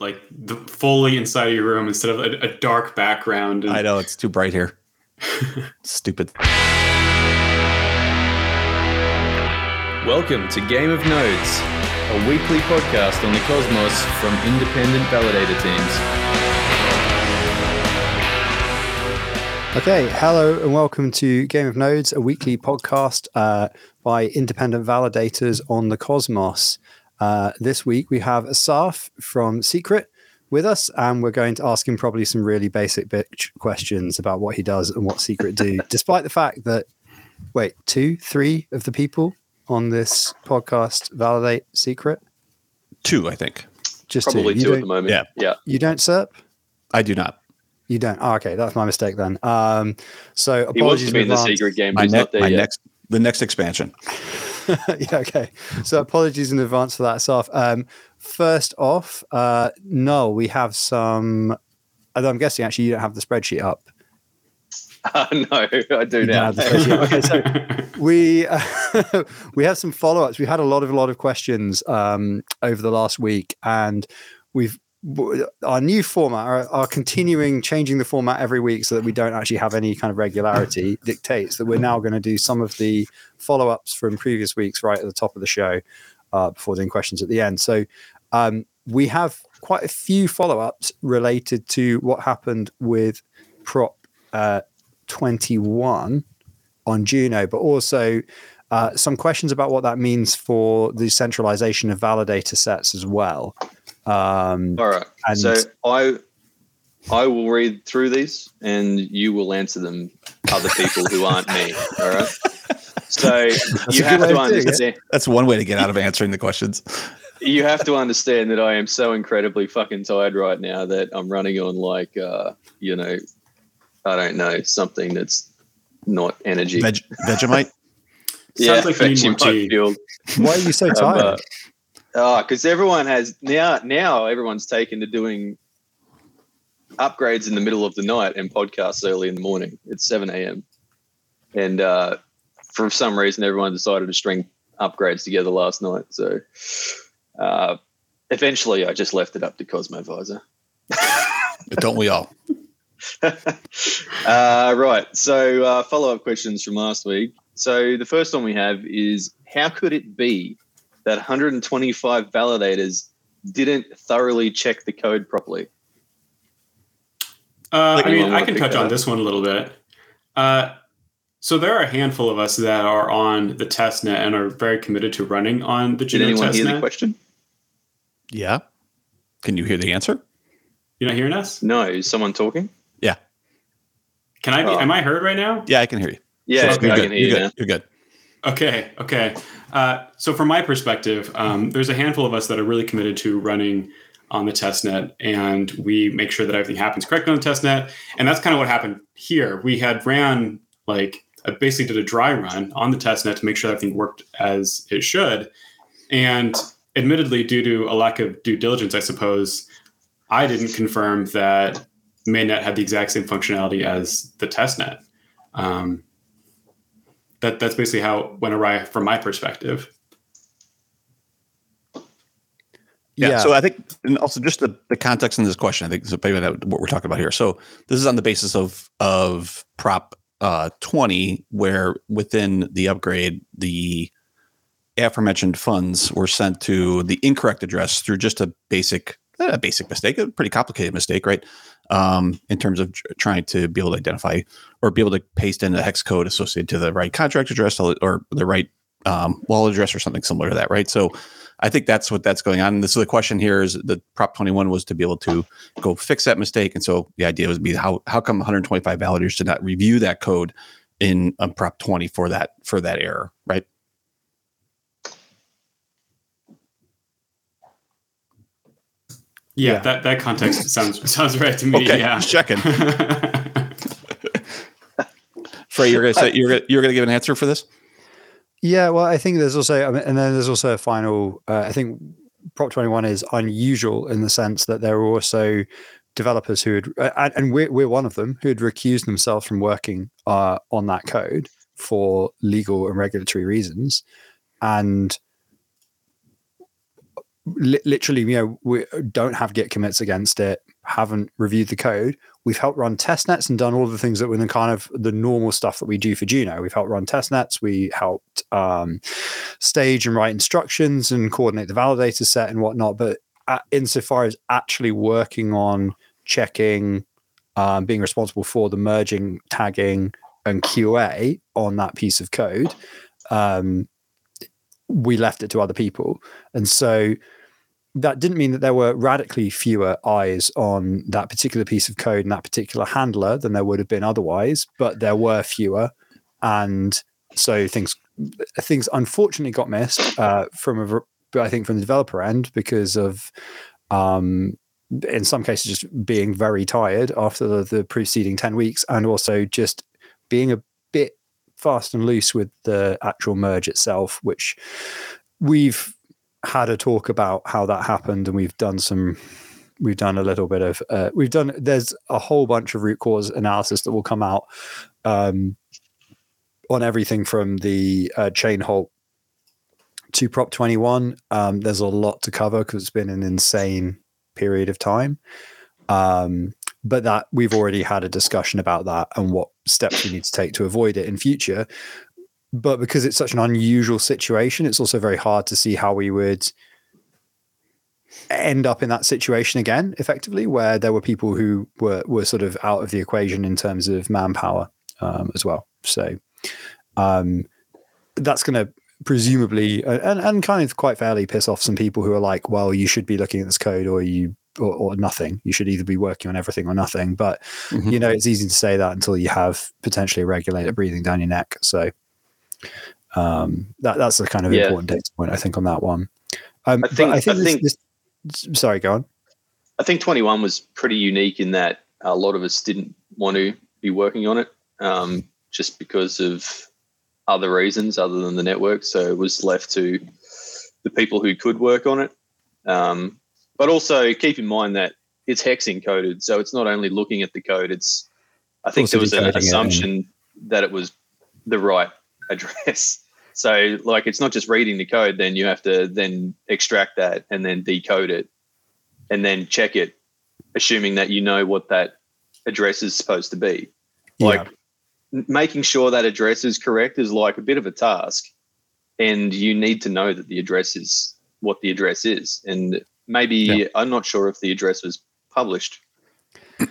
like the fully inside of your room instead of a, a dark background. And I know it's too bright here. Stupid. Welcome to Game of Nodes, a weekly podcast on the cosmos from independent validator teams. Okay, hello and welcome to Game of Nodes, a weekly podcast uh, by independent validators on the cosmos. Uh, this week we have Assaf from Secret with us, and we're going to ask him probably some really basic bitch questions about what he does and what Secret do, despite the fact that, wait, two, three of the people on this podcast validate Secret? Two, I think. Just Probably two. You two at the moment. Yeah. Yeah. You don't, Serp? I do not. You don't. Oh, okay, that's my mistake then. Um, so He wants apologies to be in the secret game, but My, he's ne- not there my yet. next the next expansion. yeah, okay. So apologies in advance for that, Saf. Um, first off, uh, no, we have some. although I'm guessing actually you don't have the spreadsheet up. no, I do You now. have the spreadsheet. Okay, so we uh, we have some follow-ups. We've had a lot of a lot of questions um, over the last week, and we've our new format, our, our continuing changing the format every week so that we don't actually have any kind of regularity dictates that we're now going to do some of the follow-ups from previous weeks right at the top of the show uh, before doing questions at the end. So um, we have quite a few follow-ups related to what happened with prop uh, 21 on Juno, but also uh, some questions about what that means for the centralization of validator sets as well. Um, All right. And- so I I will read through these and you will answer them other people who aren't me. All right. So a you have to of doing understand That's one way to get out of answering the questions. you have to understand that I am so incredibly fucking tired right now that I'm running on like uh, you know, I don't know, something that's not energy. Veg- Vegemite. Sounds like you need more Vegemite tea. fueled. why are you so Um, tired? uh, Ah, because everyone has now. Now everyone's taken to doing upgrades in the middle of the night and podcasts early in the morning. It's seven a.m. and uh, for some reason, everyone decided to string upgrades together last night. So uh, eventually, I just left it up to Cosmovisor. Don't we all? uh, right. So, uh, follow up questions from last week. So, the first one we have is How could it be that 125 validators didn't thoroughly check the code properly? Uh, Like, I mean, I can touch on this one a little bit. Uh, so there are a handful of us that are on the test net and are very committed to running on the Did Juno anyone hear the question? Yeah. Can you hear the answer? You're not hearing us? No. Is someone talking? Yeah. Can I? Be, Oh. Am I heard right now? Yeah, I can hear you. Yeah, So you're I good. can hear you're you good. now. You're good. Okay, okay. Uh, so from my perspective, um, there's a handful of us that are really committed to running on the test net and we make sure that everything happens correctly on the test net. And that's kind of what happened here. We had ran like I basically did a dry run on the test net to make sure everything worked as it should. And admittedly, due to a lack of due diligence, I suppose, I didn't confirm that mainnet had the exact same functionality as the testnet. Um, that that's basically how it went awry from my perspective. Yeah. So I think, and also just the, the context in this question, I think is maybe that what we're talking about here. So this is on the basis of of Prop uh, 20, where within the upgrade, the aforementioned funds were sent to the incorrect address through just a basic a basic mistake, a pretty complicated mistake, right? Um, in terms of tr- trying to be able to identify or be able to paste in a hex code associated to the right contract address or the right um, wallet address or something similar to that, right? So I think that's what that's going on. And so the question here is the Prop 21 was to be able to go fix that mistake. And so the idea was be how how come 125 validators did not review that code in um, Prop 20 for that for that error, right? Yeah, Yeah. that that context sounds sounds right to me. Okay, yeah, just checking. Frey, you're gonna say you're gonna, you're gonna give an answer for this? Yeah, well, I think there's also, I mean, and then there's also a final. Uh, I think Prop 21 is unusual in the sense that there are also developers who had, uh, and- and we're, we're one of them, who had recused themselves from working uh, on that code for legal and regulatory reasons. And li- literally, you know, we don't have Git commits against it, haven't reviewed the code. We've helped run test nets and done all the things that were the kind of the normal stuff that we do for Juno. We've helped run test nets. We helped um, stage and write instructions and coordinate the validator set and whatnot. But at, insofar as actually working on checking, um, being responsible for the merging, tagging, and QA on that piece of code, um, we left it to other people. And so that didn't mean that there were radically fewer eyes on that particular piece of code and that particular handler than there would have been otherwise, but there were fewer. And so things things unfortunately got missed uh, from a I think from the developer end because of um, in some cases just being very tired after the, the preceding 10 weeks and also just being a bit fast and loose with the actual merge itself which we've had a talk about how that happened and we've done some we've done a little bit of uh, we've done there's a whole bunch of root cause analysis that will come out um, on everything from the uh, chain halt to Prop 21. Um, there's a lot to cover because it's been an insane period of time. Um, but that we've already had a discussion about that and what steps we need to take to avoid it in future. But because it's such an unusual situation, it's also very hard to see how we would end up in that situation again, effectively, where there were people who were were sort of out of the equation in terms of manpower um, as well. So um, that's going to presumably and, and kind of quite fairly piss off some people who are like, well, you should be looking at this code or you or, or nothing. You should either be working on everything or nothing. But mm-hmm. you know, it's easy to say that until you have potentially a regulator breathing down your neck. So um, that that's a kind of yeah. important data point, I think, on that one. Um, I think. I think, I think this, this, sorry, go on. I think 21 was pretty unique in that a lot of us didn't want to be working on it um, just because of other reasons other than the network. So it was left to the people who could work on it. Um, but also keep in mind that it's hex encoded, so it's not only looking at the code. It's I think there was an assumption it, that it was the right address. So like it's not just reading the code, then you have to then extract that and then decode it and then check it, assuming that you know what that address is supposed to be. Like making sure that address is correct is like a bit of a task. And you need to know that the address is what the address is. And maybe yeah. I'm not sure if the address was published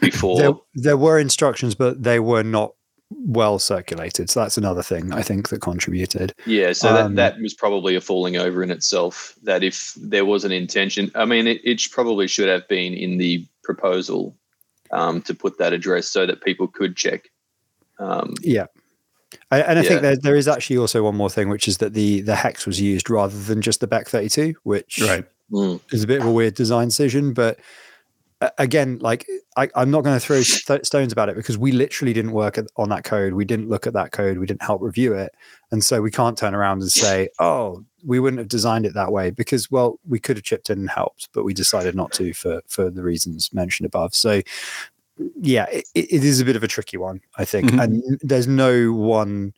before. There, there, were instructions, but they were not well circulated. So that's another thing I think that contributed. Yeah, so um, that, that was probably a falling over in itself. That if there was an intention, I mean, it, it probably should have been in the proposal um, to put that address so that people could check um, yeah. I, and I yeah. think there, there is actually also one more thing, which is that the the hex was used rather than just the bech32, which right. Mm. is a bit of a weird design decision. But again, like I, am not going to throw st- stones about it because we literally didn't work at, on that code. We didn't look at that code. We didn't help review it, and so we can't turn around and say, "Oh, we wouldn't have designed it that way," because well, we could have chipped in and helped, but we decided not to for for the reasons mentioned above. So yeah, it, it is a bit of a tricky one, I think. Mm-hmm. And there's no one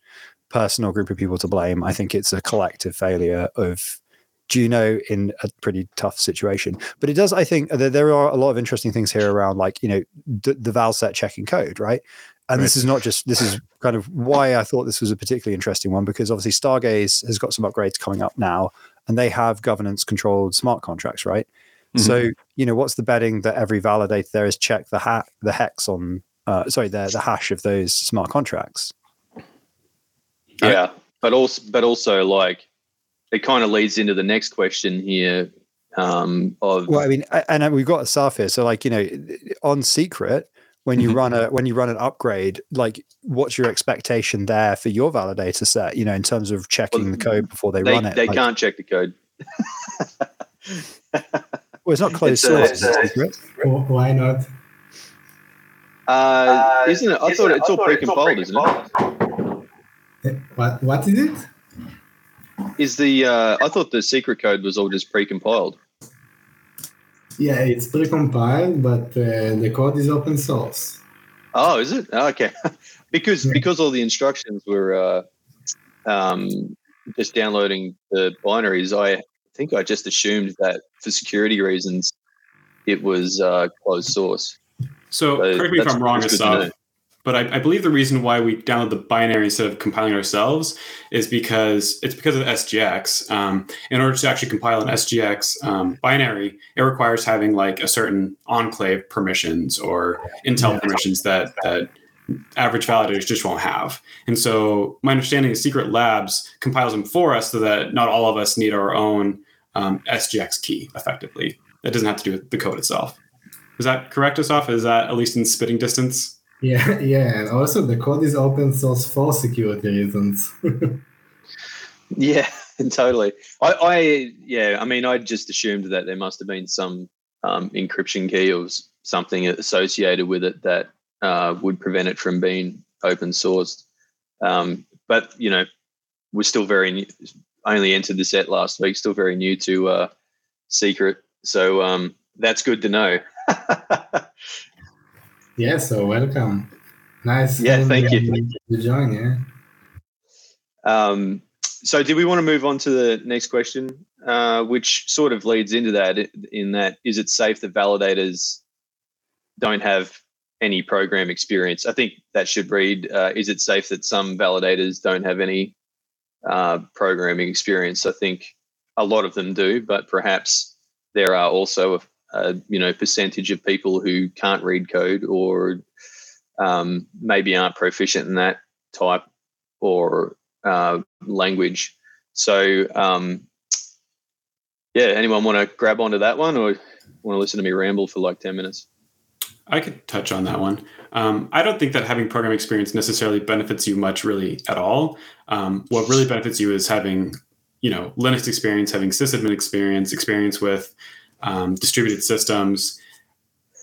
person or group of people to blame. I think it's a collective failure of Juno in a pretty tough situation. But it does, I think, there, there are a lot of interesting things here around, like, you know, d- the val set checking code, right? And right. this is not just, this is kind of why I thought this was a particularly interesting one, because obviously Stargaze has got some upgrades coming up now, and they have governance controlled smart contracts, right? Mm-hmm. So, you know, what's the betting that every validator there is check the ha- the hex on uh, sorry, the the hash of those smart contracts. Yeah, but also but also like it kind of leads into the next question here um, of well, I mean, and we've got a Saf here, so like you know, on secret when you mm-hmm. run a when you run an upgrade, like what's your expectation there for your validator set? You know, in terms of checking well, the code before they, they run it. They like, can't check the code. Well, it's not closed source, it? Why not? Uh, isn't it? I thought it's all pre-compiled, isn't it? What? What is it? Is the? Uh, I thought the secret code was all just pre-compiled. Yeah, it's pre-compiled, but uh, the code is open source. Oh, is it? Oh, okay, because yeah. because all the instructions were uh, um, just downloading the binaries. I think I just assumed that for security reasons, it was uh, closed source. So, so correct me if I'm wrong, Assaf, but I, I, believe the reason why we download the binary instead of compiling ourselves is because it's because of SGX. Um, in order to actually compile an SGX um, binary, it requires having like a certain enclave permissions or Intel yeah. permissions that that average validators just won't have. And so my understanding is Secret Labs compiles them for us so that not all of us need our own um, SGX key effectively. That doesn't have to do with the code itself. Is that correct, Assaf? Is that at least in spitting distance? Yeah, yeah. And also the code is open source for security reasons. yeah, totally. I, I, yeah, I mean, I just assumed that there must have been some um, encryption key or something associated with it that uh, would prevent it from being open sourced. Um, but you know, we're still very new, only entered the set last week, still very new to uh, secret. So um, that's good to know. Yeah. So welcome. Nice. Yeah. Thank you. To join. Yeah. Um, so, do we want to move on to the next question, uh, which sort of leads into that? In that, is it safe that validators don't have any program experience. I think that should read uh, Is it safe that some validators don't have any uh, programming experience? I think a lot of them do, but perhaps there are also a you know percentage of people who can't read code or um, maybe aren't proficient in that type or uh, language. So um, yeah, anyone want to grab onto that one or want to listen to me ramble for like ten minutes? I could touch on that one. Um, I don't think that having program experience necessarily benefits you much, really, at all. Um, what really benefits you is having, you know, Linux experience, having sysadmin experience, experience with um, distributed systems.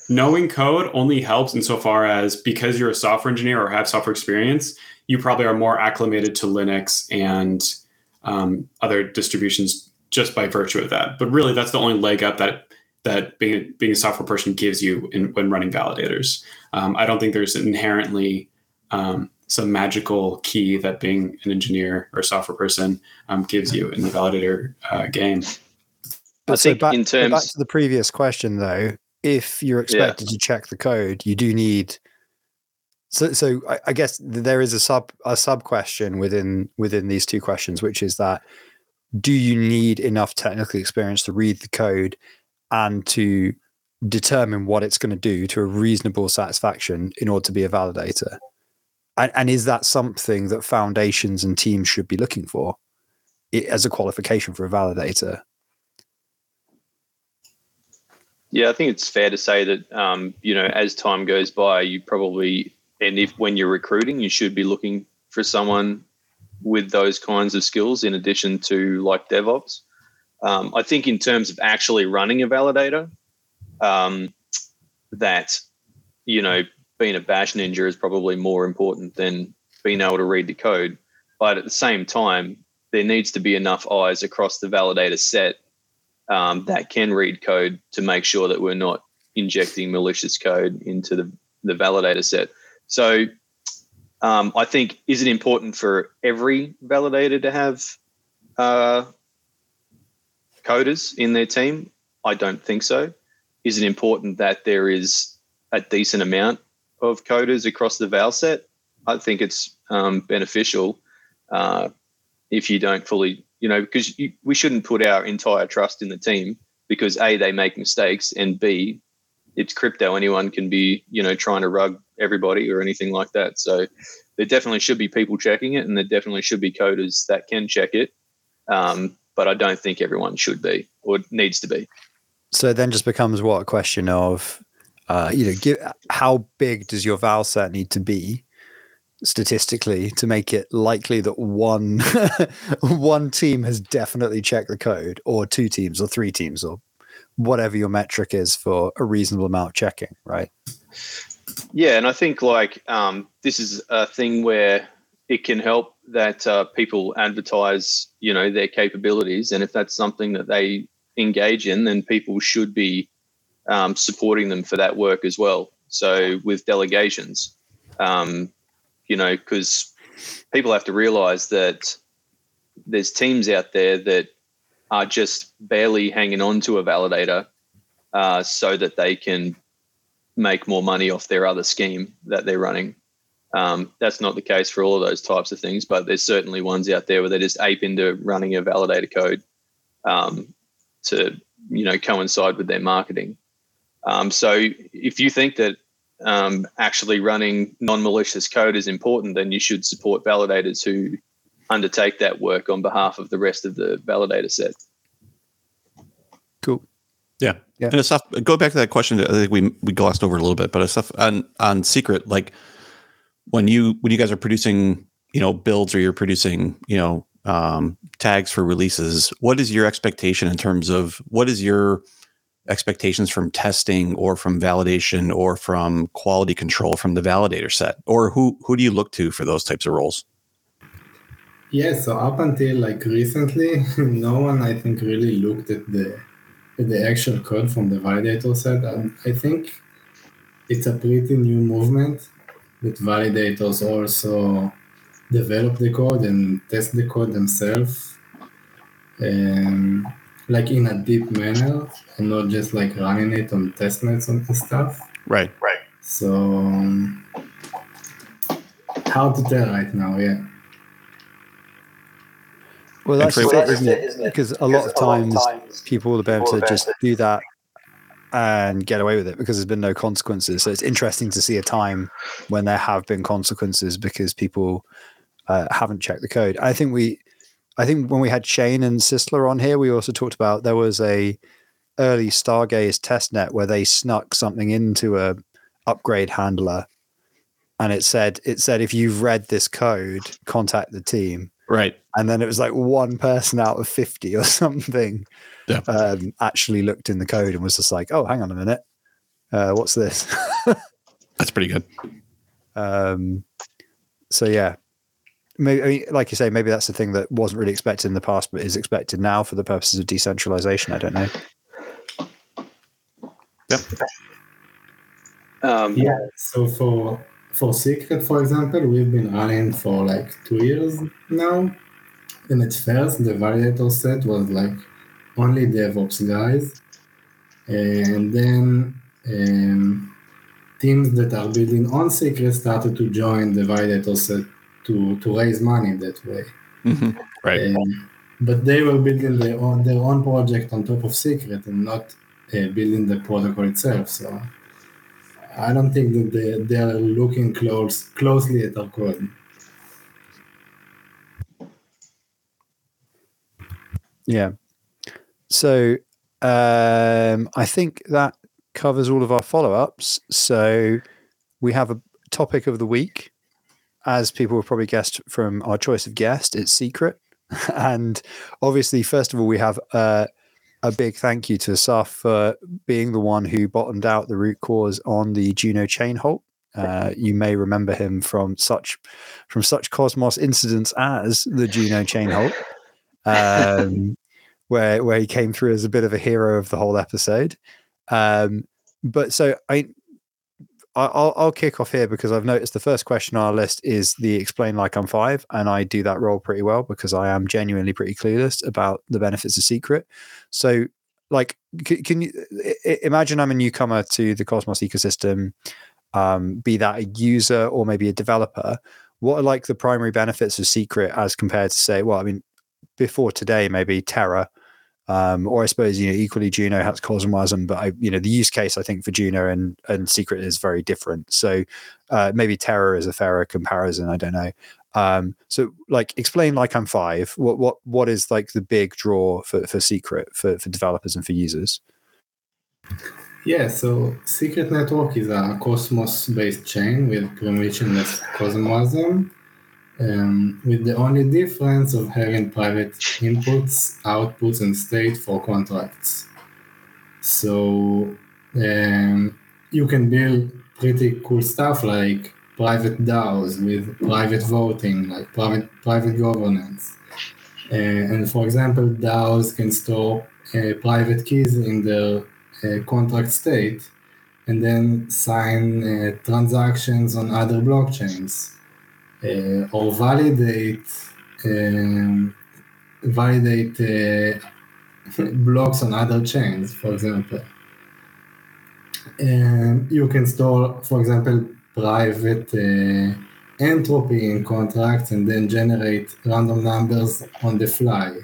Knowing code only helps insofar as because you're a software engineer or have software experience, you probably are more acclimated to Linux and um, other distributions just by virtue of that. But really, that's the only leg up that that being being a software person gives you in, when running validators. Um, I don't think there's inherently um, some magical key that being an engineer or software person um, gives you in the validator uh, game. But so back, in terms back to the previous question though, if you're expected yeah. to check the code, you do need. So, so I, I guess there is a sub a sub question within within these two questions, which is that do you need enough technical experience to read the code and to determine what it's going to do to a reasonable satisfaction in order to be a validator? And, and is that something that foundations and teams should be looking for as a qualification for a validator? Yeah, I think it's fair to say that um, you know as time goes by, you probably and if when you're recruiting, you should be looking for someone with those kinds of skills in addition to like DevOps. Um, I think in terms of actually running a validator, um, that you know being a bash ninja is probably more important than being able to read the code. But at the same time, there needs to be enough eyes across the validator set um, that can read code to make sure that we're not injecting malicious code into the, the validator set. So um, I think is it important for every validator to have uh, coders in their team? I don't think so. Is it important that there is a decent amount of coders across the val set? I think it's um, beneficial uh, if you don't fully, you know, because we shouldn't put our entire trust in the team because A, they make mistakes, and B, it's crypto. Anyone can be, you know, trying to rug everybody or anything like that. So there definitely should be people checking it, and there definitely should be coders that can check it. Um, but I don't think everyone should be or needs to be. So then just becomes what a question of, uh, you know, give, how big does your val set need to be statistically to make it likely that one one team has definitely checked the code, or two teams, or three teams, or whatever your metric is for a reasonable amount of checking, right? Yeah, and I think like um, this is a thing where it can help that uh, people advertise, you know, their capabilities, and if that's something that they engage in, then people should be um, supporting them for that work as well. So with delegations, um, you know, because people have to realise that there's teams out there that are just barely hanging on to a validator uh, so that they can make more money off their other scheme that they're running. Um, that's not the case for all of those types of things, but there's certainly ones out there where they just ape into running a validator code um, to you know coincide with their marketing. Um, so if you think that um, actually running non-malicious code is important, then you should support validators who undertake that work on behalf of the rest of the validator set. Cool. Yeah. yeah. And stuff go back to that question that I think we we glossed over a little bit, but it's stuff on on secret, like when you when you guys are producing, you know, builds or you're producing, you know, um, tags for releases, what is your expectation in terms of what is your expectations from testing or from validation or from quality control from the validator set? Or who who do you look to for those types of roles? Yeah, so up until like recently, no one I think really looked at the at the actual code from the validator set. And I think it's a pretty new movement that validators also develop the code and test the code themselves. Um, like in a deep manner and not just like running it on testnets and stuff. Right. Right. So um, hard to tell right now, yeah. Well, that's it, isn't it? Isn't it? Because a lot of times, times people will be able to just do that and get away with it because there's been no consequences. So it's interesting to see a time when there have been consequences because people uh, haven't checked the code. I think we I think when we had Shane and Sisler on here, we also talked about there was a early Stargaze testnet where they snuck something into a upgrade handler, and it said it said if you've read this code, contact the team. Right. And then it was like one person out of fifty or something yeah. um, actually looked in the code and was just like, "Oh, hang on a minute, uh, what's this?" That's pretty good. Um, so yeah, maybe, I mean, like you say, maybe that's the thing that wasn't really expected in the past, but is expected now for the purposes of decentralization. I don't know. Yep. Um, yeah. So for for Secret, for example, we've been running for like two years now. And at first, the validator set was like only DevOps guys, and then um, teams that are building on Secret started to join the validator set to to raise money that way. Mm-hmm. Right. Um, but they were building their own their own project on top of Secret and not uh, building the protocol itself. So I don't think that they they are looking close closely at our code. Yeah. So um, I think that covers all of our follow ups. So we have a topic of the week as people have probably guessed from our choice of guest, it's secret. and obviously, first of all, we have uh, a big thank you to Assaf for being the one who bottomed out the root cause on the Juno chain halt. Uh, you may remember him from such from such Cosmos incidents as the Juno chain halt, um, where where he came through as a bit of a hero of the whole episode. Um, but so I I'll, I'll kick off here because I've noticed the first question on our list is the explain like I'm five, and I do that role pretty well because I am genuinely pretty clueless about the benefits of secret. So, like, can, can you imagine I'm a newcomer to the Cosmos ecosystem, um, be that a user or maybe a developer? What are like the primary benefits of secret as compared to say, well, I mean, before today, maybe Terra um, or I suppose you know equally Juno has Cosmwasm, but I you know the use case I think for Juno and and Secret is very different. So uh, maybe Terra is a fairer comparison. I don't know. Um, so like explain like I'm five. What what what is like the big draw for for Secret for for developers and for users? Yeah, so Secret Network is a Cosmos based chain with permissionless Cosmwasm um, with the only difference of having private inputs, outputs, and state for contracts. So um, you can build pretty cool stuff like private DAOs with private voting, like private private governance. Uh, and for example, DAOs can store uh, private keys in their uh, contract state and then sign uh, transactions on other blockchains uh, or validate um, validate uh, blocks on other chains, for example. And you can store, for example, private uh, entropy in contracts and then generate random numbers on the fly.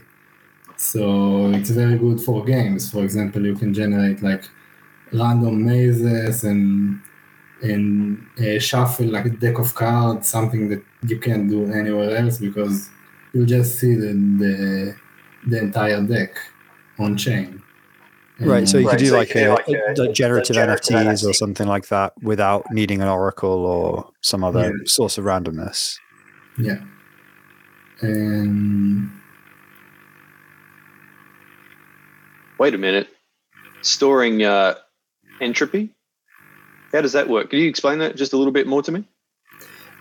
So it's very good for games. For example, you can generate like random mazes and and uh, shuffle like a deck of cards, something that you can't do anywhere else because you just see the, the, the entire deck on chain. Right, so you right, could do so like, a, like a, a, generative, generative NFTs NFT. or something like that without needing an oracle or some other yeah. source of randomness. Yeah. And wait a minute, storing uh, entropy. How does that work? Can you explain that just a little bit more to me?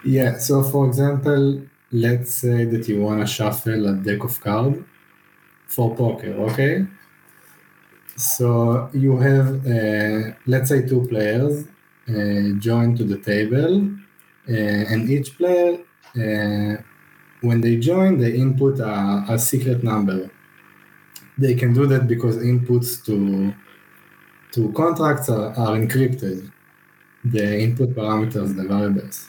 Yeah. So, for example, let's say that you want to shuffle a deck of cards for poker. Okay so you have, uh, let's say, two players uh, join to the table, uh, and each player, uh, when they join, they input a, a, secret number. They can do that because inputs to to contracts are, are encrypted. The input parameters, the variables.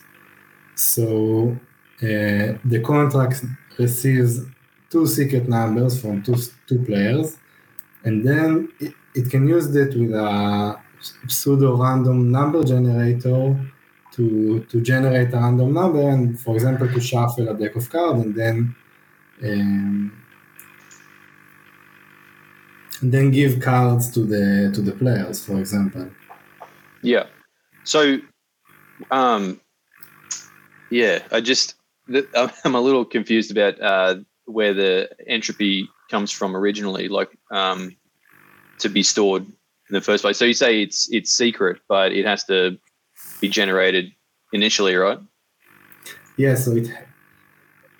So uh, the contract receives two secret numbers from two two players and then it, it can use that with a pseudo random number generator to to generate a random number and for example to shuffle a deck of cards and then um, and then give cards to the to the players for example yeah so um yeah i just i'm a little confused about uh where the entropy comes from originally, like um, to be stored in the first place. So you say it's it's secret, but it has to be generated initially, right? Yeah. So it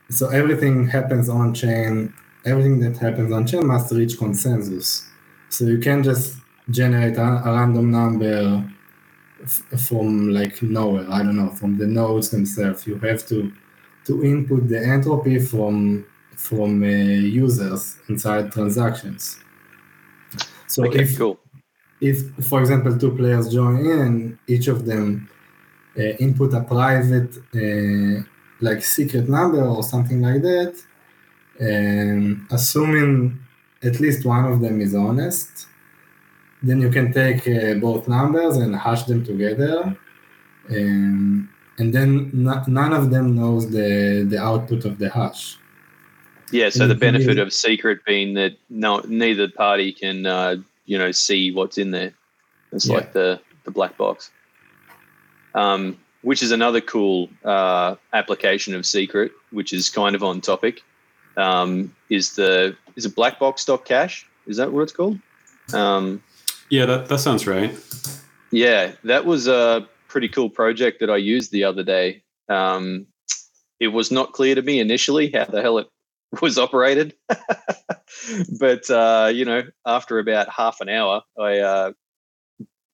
so everything happens on chain. Everything that happens on chain must reach consensus. So you can't just generate a, a random number from like nowhere. I don't know from the nodes themselves. You have to to input the entropy from from uh, users inside transactions. So okay, if, cool. if, for example, two players join in, each of them uh, input a private, uh, like secret number or something like that, and assuming at least one of them is honest, then you can take uh, both numbers and hash them together. And, and then none of them knows the, the output of the hash. Yeah, so the benefit of secret being that no neither party can uh, you know see what's in there. It's yeah. like the the black box. Um, which is another cool uh, application of secret, which is kind of on topic. Um, is the is it black box dot cash? Is that what it's called? Um, yeah, that that sounds right. Yeah, that was a pretty cool project that I used the other day. Um, it was not clear to me initially how the hell it was operated. but uh, you know, after about half an hour, I uh,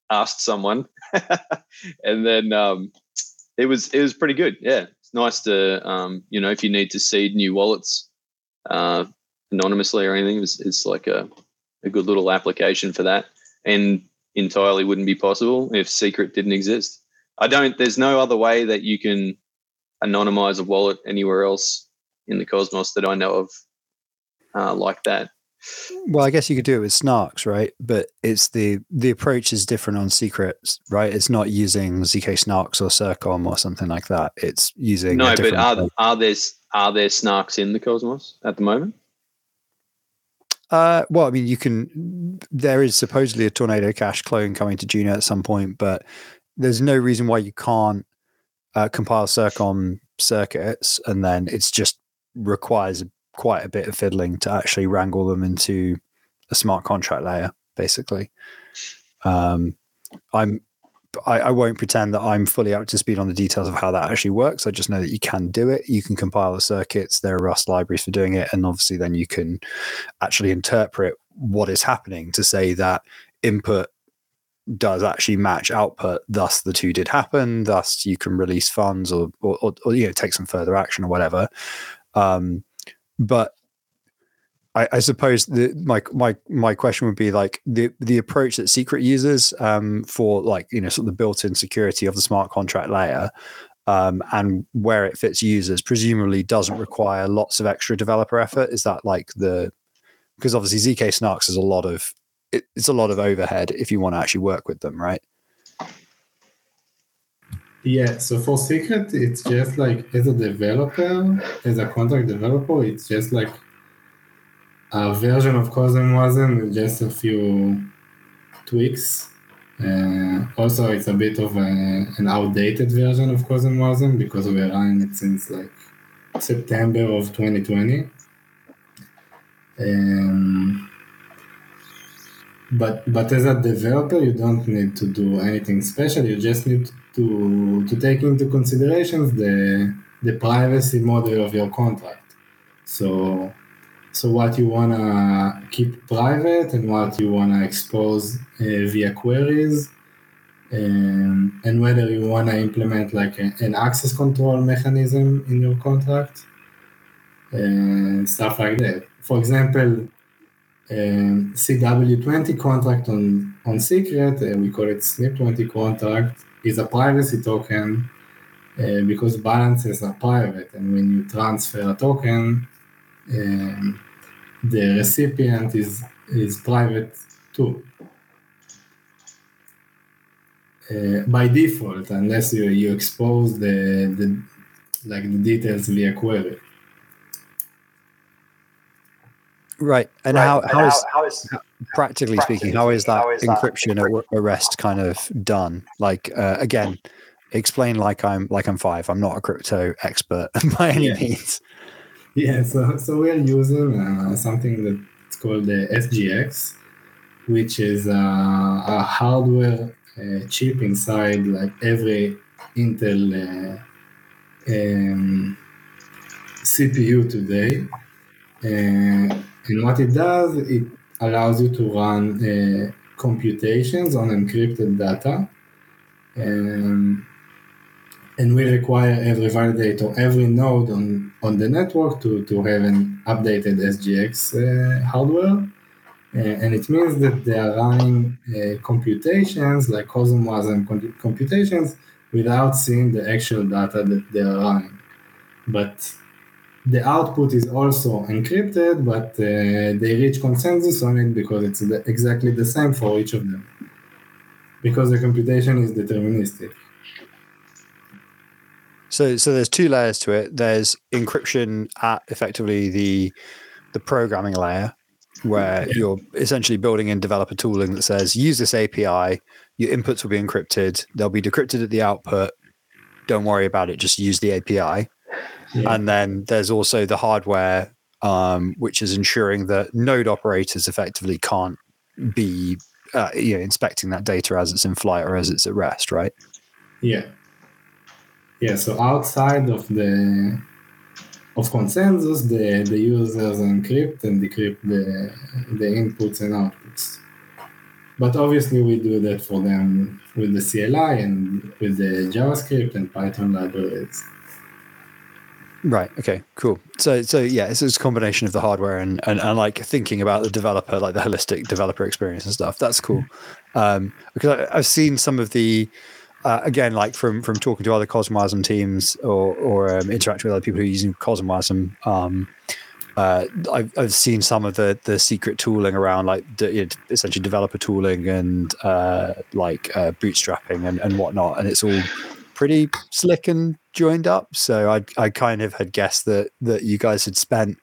asked someone, and then um, it was it was pretty good. Yeah, it's nice to um, you know if you need to seed new wallets uh, anonymously or anything, it's, it's like a a good little application for that, and entirely wouldn't be possible if secret didn't exist. I don't. There's no other way that you can anonymize a wallet anywhere else in the cosmos that I know of uh, like that. Well, I guess you could do it with snarks, right? But it's the the approach is different on secrets, right? It's not using zk snarks or Circom or something like that. It's using no. But are are there are there snarks in the cosmos at the moment? Uh, well, I mean, you can. There is supposedly a tornado cash clone coming to Juno at some point, but there's no reason why you can't uh, compile Circom circuits, and then it's just requires quite a bit of fiddling to actually wrangle them into a smart contract layer, basically. Um, I'm I, I, won't pretend that I'm fully up to speed on the details of how that actually works. I just know that you can do it. You can compile the circuits. There are Rust libraries for doing it, and obviously, then you can actually interpret what is happening to say that input does actually match output. Thus, the two did happen. Thus, you can release funds or or, or, or you know take some further action or whatever. Um, but I, I, suppose the my my my question would be like the the approach that Secret uses um, for like you know sort of the built-in security of the smart contract layer um, and where it fits users presumably doesn't require lots of extra developer effort. Is that like the because obviously zk snarks is a lot of it, it's a lot of overhead if you want to actually work with them, right? Yeah, so for Secret, it's just like as a developer, as a contract developer, it's just like a version of CosmWasm with just a few tweaks. Uh, also, it's a bit of a, an outdated version of CosmWasm because we are running it since like September of 2020. Um, but but as a developer, you don't need to do anything special. You just need to to take into considerations the the privacy model of your contract. So so what you wanna keep private and what you wanna expose uh, via queries, and, um, and whether you wanna implement like a, an access control mechanism in your contract, and stuff like that. For example, um, CW20 contract on, on Secret, uh, we call it SNIP20 contract, is a privacy token uh, because balances are private. And when you transfer a token, um, the recipient is, is private too. Uh, by default, unless you, you expose the, the like the details via query. Right. And right. how, how, and is, how, how is practically, practically speaking, how is that how is encryption that? at rest kind of done? Like uh, again, explain like I'm like I'm five. I'm not a crypto expert by any yeah. means. Yeah. So so we're using uh, something that's called the SGX, which is uh, a hardware uh, chip inside like every Intel uh, um, CPU today. Uh, and what it does, it allows you to run uh, computations on encrypted data. Um, and we require every validator, every node on, on the network to, to have an updated SGX uh, hardware. Uh, and it means that they are running uh, computations like CosmWasm computations without seeing the actual data that they are running. But the output is also encrypted, but uh, they reach consensus on it because it's the, exactly the same for each of them. Because the computation is deterministic. So, so there's two layers to it. There's encryption at effectively the the programming layer, where yeah. you're essentially building in developer tooling that says use this API. Your inputs will be encrypted. They'll be decrypted at the output. Don't worry about it. Just use the API. Yeah. And then there's also the hardware, um, which is ensuring that node operators effectively can't be uh, you know, inspecting that data as it's in flight or as it's at rest, right? Yeah. Yeah. So outside of the of consensus, the, the users encrypt and decrypt the the inputs and outputs. But obviously, we do that for them with the CLI and with the JavaScript and Python libraries. Right. Okay. Cool. So, so yeah, it's, it's a combination of the hardware and, and, and like thinking about the developer, like the holistic developer experience and stuff. That's cool. Um, because I, have seen some of the, uh, again, like from from talking to other CosmWasm teams or or um, interacting with other people who are using CosmWasm. Um, uh, I've, I've seen some of the the secret tooling around like know, essentially developer tooling and uh, like uh, bootstrapping and, and whatnot, and it's all pretty slick and joined up. So I I kind of had guessed that that you guys had spent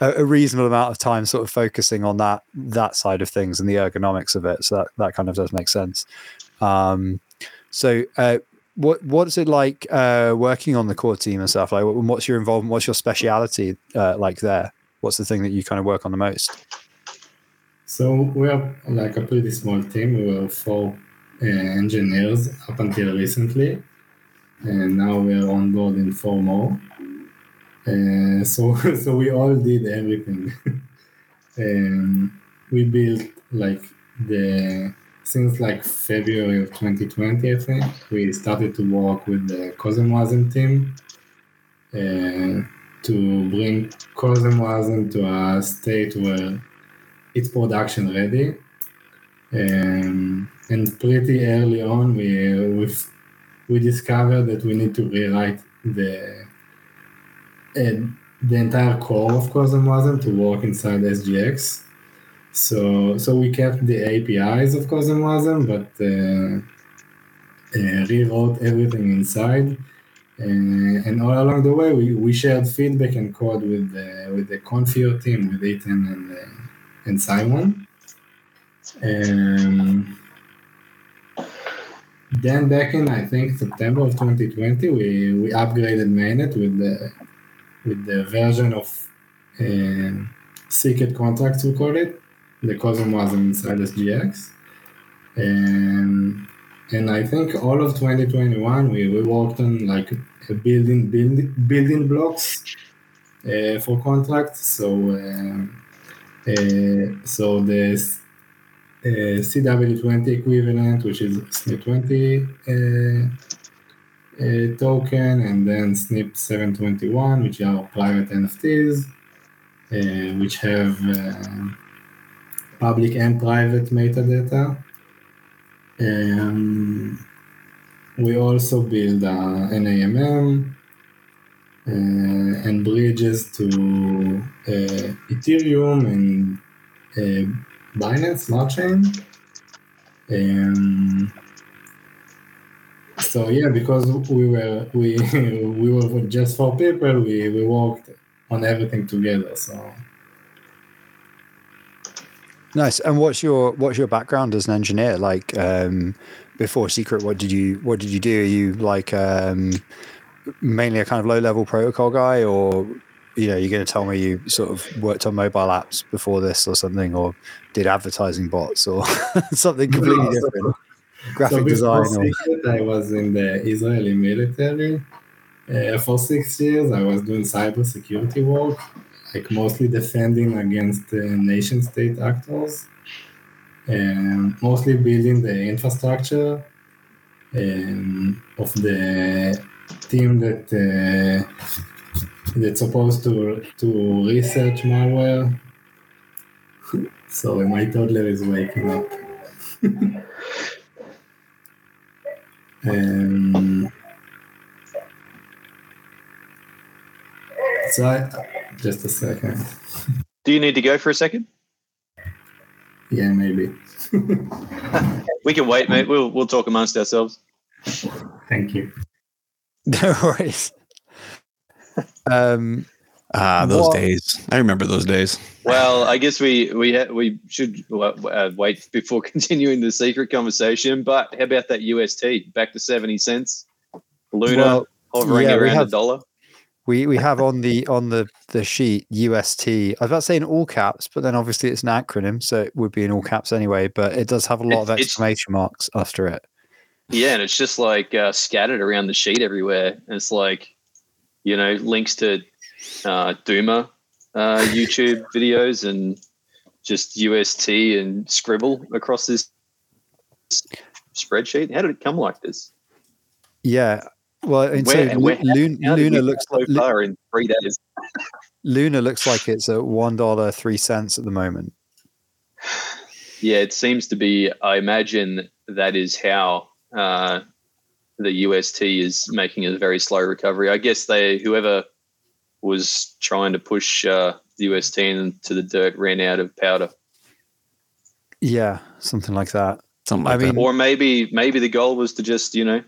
a, a, reasonable amount of time sort of focusing on that that side of things and the ergonomics of it. So that, that kind of does make sense. Um, so uh, what what is it like uh, working on the core team and stuff? Like, what's your involvement? What's your speciality uh, like there? What's the thing that you kind of work on the most? So we are like a pretty small team. We were four uh, engineers up until recently and now we're on board in four more. Uh, so so we all did everything. and we built like the since like February of 2020, I think we started to work with the CosmWasm team. Uh, to bring COSM to a state where it's production ready. Um, and pretty early on, we we we discovered that we need to rewrite the uh, the entire core of CosmWasm to work inside SGX. So so we kept the APIs of CosmWasm, but uh, uh, rewrote everything inside. Uh, and all along the way, we, we shared feedback and code with the, with the Confio team, with Ethan and, uh, and Simon. Um, then back in I think September of 2020, we, we upgraded mainnet with the with the version of uh, secret contracts we call it. The was inside SGX. And and I think all of 2021 we, we worked on like building building building blocks uh, for contracts. So uh, uh, so the uh, CW20 equivalent, which is SNIP20 uh, uh, token, and then SNIP 721, which are private NFTs, which have public and private metadata. Um, we also build uh, an AMM uh, and bridges to uh, Ethereum and uh, Binance Smart Chain. Um, so yeah, because we were we we were just four people, we, we worked on everything together. So Nice. And what's your what's your background as an engineer? Like um, before Secret, what did you what did you do? Are you like um, mainly a kind of low level protocol guy, or you know, you're going to tell me you sort of worked on mobile apps before this or something, or did advertising bots or something completely no, different? So, Graphic so design. Secret, I was in the Israeli military. Uh, for six years, I was doing cybersecurity work like mostly defending against nation state actors and mostly building the infrastructure um, of the team that uh, that's supposed to to research malware. Sorry, my toddler is waking up. um, so I, just a second. Do you need to go for a second? Yeah, maybe. we can wait, mate. We'll we'll talk amongst ourselves. Thank you. No worries. Um, ah, those what? days. I remember those days. Well, I guess we we ha- we should uh, wait before continuing the secret conversation. But how about that UST back to seventy cents? Luna well, hovering yeah, around a dollar we we have on the on the the sheet UST. I was about saying all caps, but then obviously it's an acronym, so it would be in all caps anyway. But it does have a lot of exclamation marks after it. Yeah, and it's just like uh, scattered around the sheet everywhere. And it's like, you know, links to uh, Duma uh, YouTube videos and just UST and Scribble across this spreadsheet. How did it come like this? Yeah, well, and where, so where, Luna, Luna looks so like far in three days. Luna looks like it's at one dollar three cents at the moment. Yeah, it seems to be. I imagine that is how uh, the UST is making a very slow recovery. I guess they whoever was trying to push uh, the UST into the dirt ran out of powder. Yeah, something like that. Something like I mean, that. or maybe maybe the goal was to just you know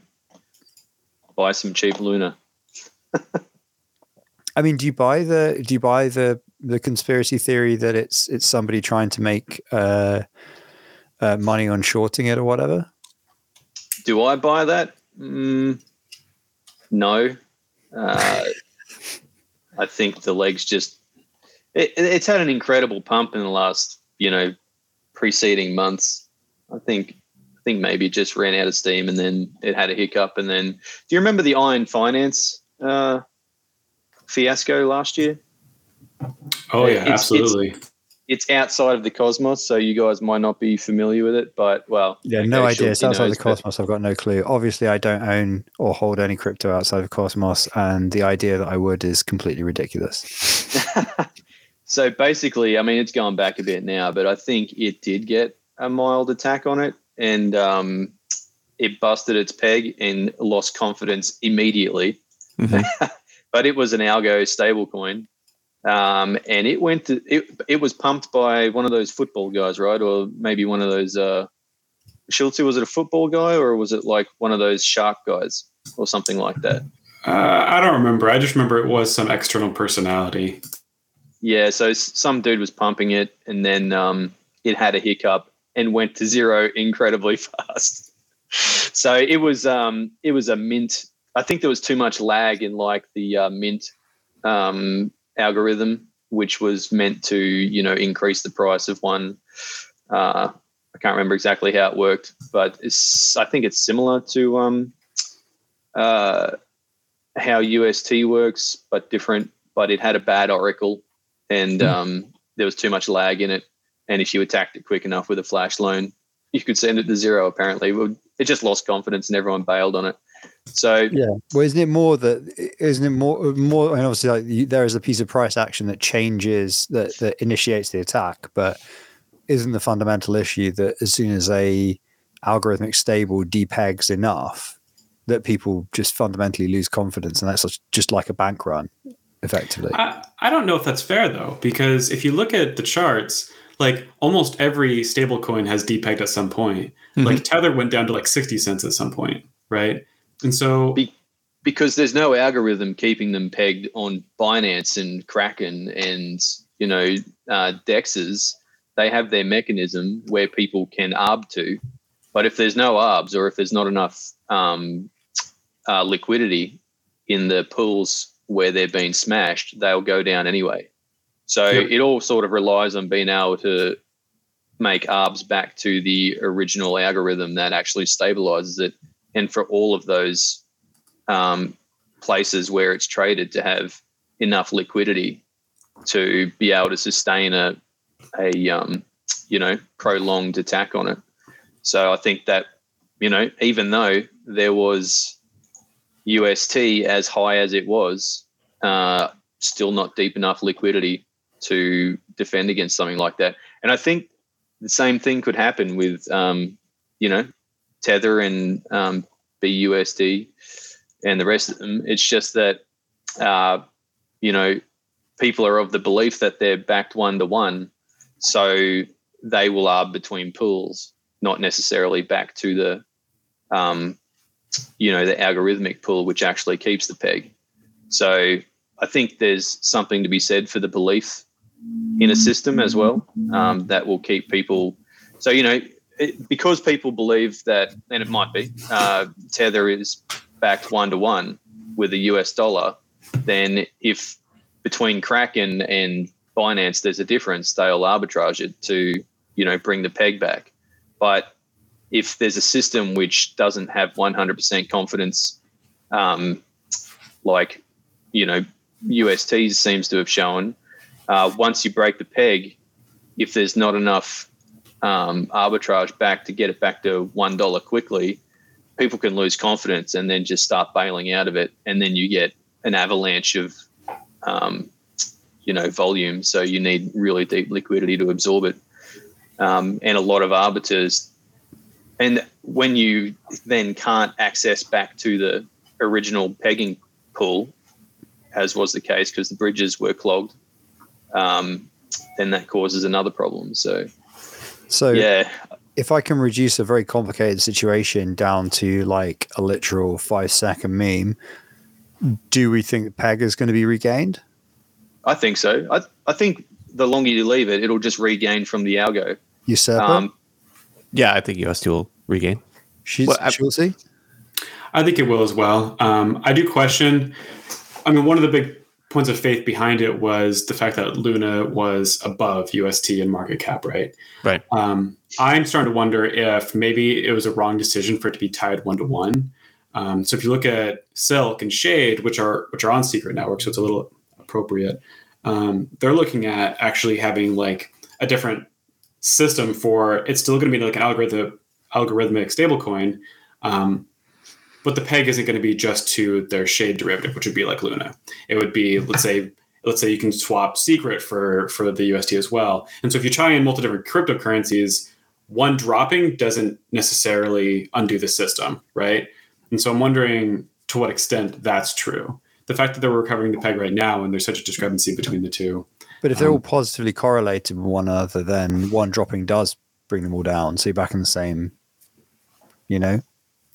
buy some cheap Luna. I mean, do you buy the do you buy the the conspiracy theory that it's it's somebody trying to make uh, uh, money on shorting it or whatever? Do I buy that? Mm, no. Uh, I think the legs just it, it's had an incredible pump in the last you know preceding months. I think think maybe it just ran out of steam and then it had a hiccup. And then, do you remember the Iron Finance uh, fiasco last year? Oh yeah, it's, absolutely. It's, it's outside of the cosmos, so you guys might not be familiar with it. But well, yeah, no idea. It's outside knows, the cosmos. I've got no clue. Obviously, I don't own or hold any crypto outside of cosmos, and the idea that I would is completely ridiculous. so basically, I mean, it's gone back a bit now, but I think it did get a mild attack on it, and um, it busted its peg and lost confidence immediately. Mm-hmm. but it was an algo stablecoin um, and it went to it. It was pumped by one of those football guys, right? Or maybe one of those. Uh, Schultz, was it a football guy or was it like one of those shark guys or something like that? Uh, I don't remember. I just remember it was some external personality. Yeah, so some dude was pumping it, and then um, it had a hiccup and went to zero incredibly fast. so it was um, it was a mint. I think there was too much lag in like the uh, mint um, algorithm, which was meant to, you know, increase the price of one. Uh, I can't remember exactly how it worked, but it's, I think it's similar to um, uh, how UST works, but different. But it had a bad oracle, and mm. um, there was too much lag in it. And if you attacked it quick enough with a flash loan, you could send it to zero. Apparently, it just lost confidence, and everyone bailed on it. So yeah, well, isn't it more that isn't it more more? And obviously, like you, there is a piece of price action that changes that that initiates the attack, but isn't the fundamental issue that as soon as a algorithmic stable depegs enough, that people just fundamentally lose confidence, and that's just like a bank run, effectively. I, I don't know if that's fair though, because if you look at the charts, like almost every stablecoin has depegged at some point. Mm-hmm. Like Tether went down to like 60 cents at some point, right? And so Be- because there's no algorithm keeping them pegged on Binance and Kraken and you know uh, Dexes, they have their mechanism where people can arb to. But if there's no arbs or if there's not enough um, uh, liquidity in the pools where they're being smashed, they'll go down anyway. So yep. it all sort of relies on being able to make arbs back to the original algorithm that actually stabilizes it and for all of those um, places where it's traded to have enough liquidity to be able to sustain a a um, you know prolonged attack on it. So I think that you know even though there was UST as high as it was, uh, still not deep enough liquidity to defend against something like that. And I think the same thing could happen with um, you know Tether and um, BUSD and the rest of them. It's just that, uh, you know, people are of the belief that they're backed one to one. So they will arb between pools, not necessarily back to the, um, you know, the algorithmic pool, which actually keeps the peg. So I think there's something to be said for the belief in a system as well um, that will keep people. So, you know, it, because people believe that, and it might be, uh, Tether is backed one to one with the US dollar, then if between Kraken and Binance there's a difference, they'll arbitrage it to, you know, bring the peg back. But if there's a system which doesn't have 100% confidence, um, like, you know, UST seems to have shown, uh, once you break the peg, if there's not enough um, arbitrage back to get it back to one dollar quickly, people can lose confidence and then just start bailing out of it, and then you get an avalanche of, um, you know, volume. So you need really deep liquidity to absorb it, um, and a lot of arbiters. And when you then can't access back to the original pegging pool, as was the case because the bridges were clogged, um, then that causes another problem. So so yeah, if I can reduce a very complicated situation down to like a literal five second meme, do we think PEG is going to be regained? I think so. I I think the longer you leave it, it'll just regain from the algo. Usurper. Um, yeah, I think UST will regain. She's well, I, she'll see. I think it will as well. Um, I do question. I mean, one of the big points of faith behind it was the fact that Luna was above UST in market cap, right? Right. Um, I'm starting to wonder if maybe it was a wrong decision for it to be tied one to one. Um, so if you look at Silk and Shade, which are which are on Secret Network, so it's a little appropriate. Um, they're looking at actually having like a different system for it's still going to be like an algorithm algorithmic stablecoin. Um, but the peg isn't going to be just to their shade derivative, which would be like Luna. It would be, let's say, let's say you can swap secret for for the UST as well. And so if you try in multiple different cryptocurrencies, one dropping doesn't necessarily undo the system, right? And so I'm wondering to what extent that's true. The fact that they're recovering the peg right now and there's such a discrepancy between the two. But if they're um, all positively correlated with one another, then one dropping does bring them all down. So you're back in the same, you know?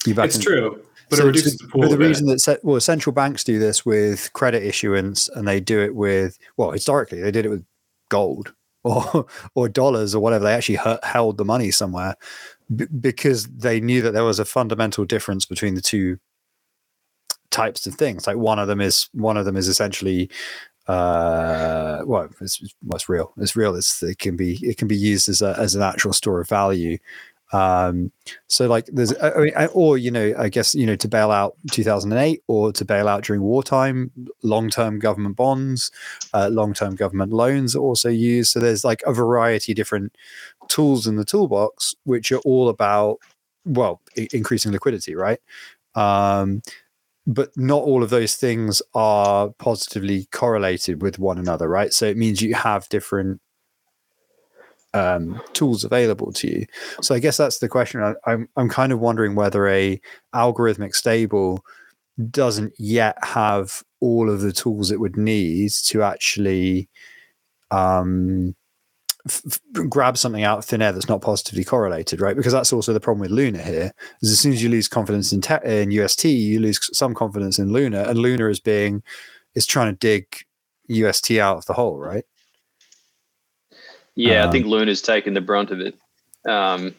You're back it's in, true. But so it reduces the. The reason that well, central banks do this with credit issuance, and they do it with well, historically they did it with gold or or dollars or whatever. They actually held the money somewhere b- because they knew that there was a fundamental difference between the two types of things. Like one of them is one of them is essentially uh well it's, it's real it's real it's it can be it can be used as a as an actual store of value um, so like there's, I mean, or you know, I guess you know to bail out 2008 or to bail out during wartime, long-term government bonds, uh, long-term government loans are also used. So there's like a variety of different tools in the toolbox, which are all about well I- increasing liquidity, right? Um, but not all of those things are positively correlated with one another, right? So it means you have different um, tools available to you. So I guess that's the question. I, I'm I'm kind of wondering whether a algorithmic stable doesn't yet have all of the tools it would need to actually um, f- grab something out of thin air that's not positively correlated, right? Because that's also the problem with Luna here. Is as soon as you lose confidence in te- in UST, you lose some confidence in Luna, and Luna is being is trying to dig UST out of the hole, right? Yeah, um, I think Luna's taken the brunt of it, um,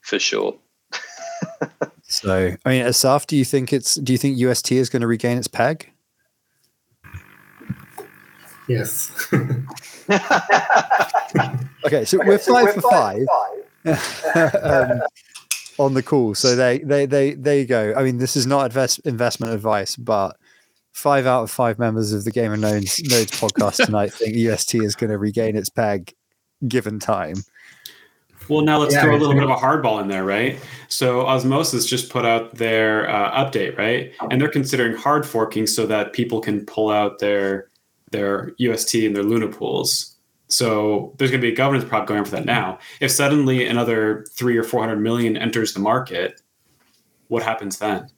for sure. so, I mean, Assaf, do you think it's? Do you think UST is going to regain its peg? Yes. okay, so okay, we're so 5 we're for five, five. um, on the call. So they, they, they, there you go. I mean, this is not invest, investment advice, but five out of five members of the Game of Nodes, Nodes podcast tonight think UST is going to regain its peg given time. Well, now let's yeah, throw a little bit of a hardball in there, right? So Osmosis just put out their uh, update, right? And they're considering hard forking so that people can pull out their their UST and their Luna pools. So there's going to be a governance prop going on for that now. If suddenly another three or four hundred million enters the market, what happens then?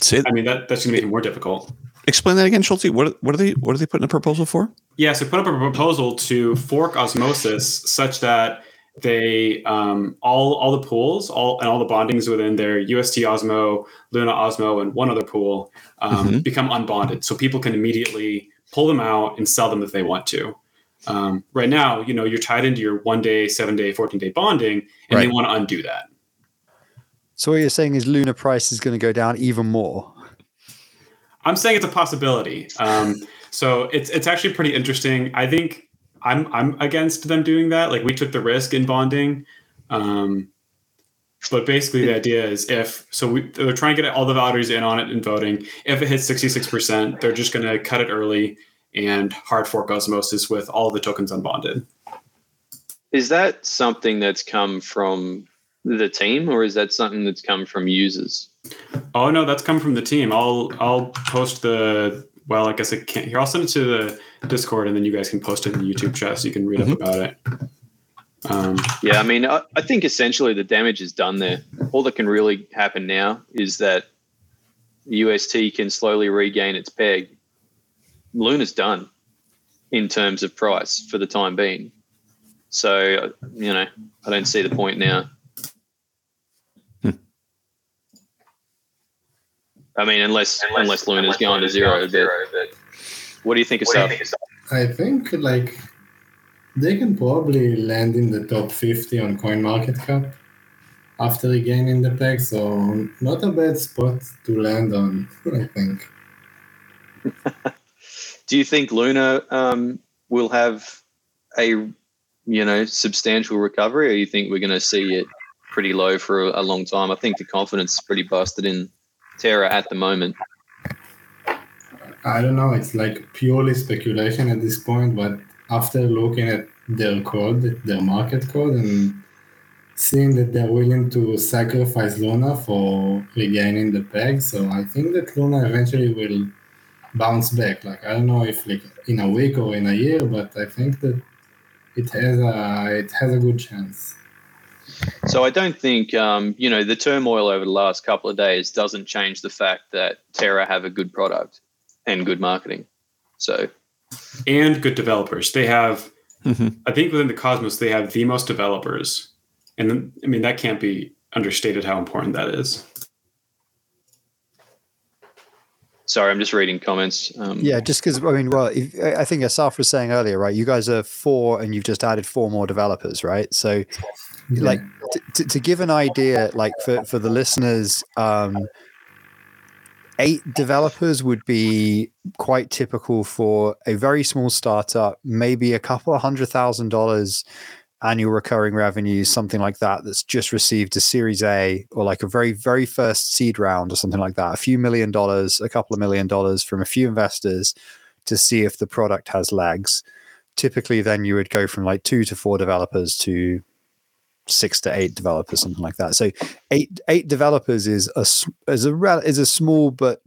Say, I mean, that, that's going to make it more difficult. Explain that again, Schultz. What, what are they what are they putting a proposal for? Yeah, so put up a proposal to fork osmosis such that they um, all all the pools all and all the bondings within their UST Osmo, Luna Osmo, and one other pool um, mm-hmm. become unbonded, so people can immediately pull them out and sell them if they want to. Um, right now, you know, you're tied into your one day, seven day, fourteen day bonding, and right. they want to undo that. So what you're saying is Luna price is going to go down even more. I'm saying it's a possibility. Um, so it's it's actually pretty interesting. I think I'm I'm against them doing that. Like we took the risk in bonding. Um, but basically, the idea is if so, we, they're trying to get all the voters in on it and voting. If it hits sixty six percent, they're just going to cut it early and hard fork osmosis with all the tokens unbonded. Is that something that's come from the team, or is that something that's come from users? Oh no, that's come from the team. I'll I'll post the well, I guess I can't here. I'll send it to the Discord, and then you guys can post it in the YouTube chat so you can read mm-hmm. up about it. Um, yeah, I mean, I, I think essentially the damage is done there. All that can really happen now is that UST can slowly regain its peg. Luna's done in terms of price for the time being. So, you know, I don't see the point now. I mean, unless unless, unless Luna's going to zero, zero but what do you think Assaf? I think like they can probably land in the top 50 on coin market cap after regaining the peg so not a bad spot to land on i think. Do you think luna um, will have a you know substantial recovery or you think we're going to see it pretty low for a, a long time? I think the confidence is pretty busted in Terra at the moment? I don't know. It's like purely speculation at this point, but after looking at their code, their market code, and seeing that they're willing to sacrifice Luna for regaining the peg. So I think that Luna eventually will bounce back. Like I don't know if like in a week or in a year, but I think that it has a it has a good chance. So I don't think um, you know the turmoil over the last couple of days doesn't change the fact that Terra have a good product and good marketing. So and good developers. They have, mm-hmm. I think, within the Cosmos, they have the most developers, and I mean that can't be understated how important that is. Sorry, I'm just reading comments. Um, yeah, just because I mean, well, if, I think Assaf was saying earlier, right? You guys are four, and you've just added four more developers, right? So, like, t- to give an idea, like for for the listeners, um, eight developers would be quite typical for a very small startup, maybe a couple of hundred thousand dollars annual recurring revenue, something like that, that's just received a Series A or like a very, very first seed round or something like that, a few million dollars, a couple of million dollars from a few investors to see if the product has legs. Typically, then you would go from like two to four developers to six to eight developers, something like that. So eight eight developers is a is a is a small but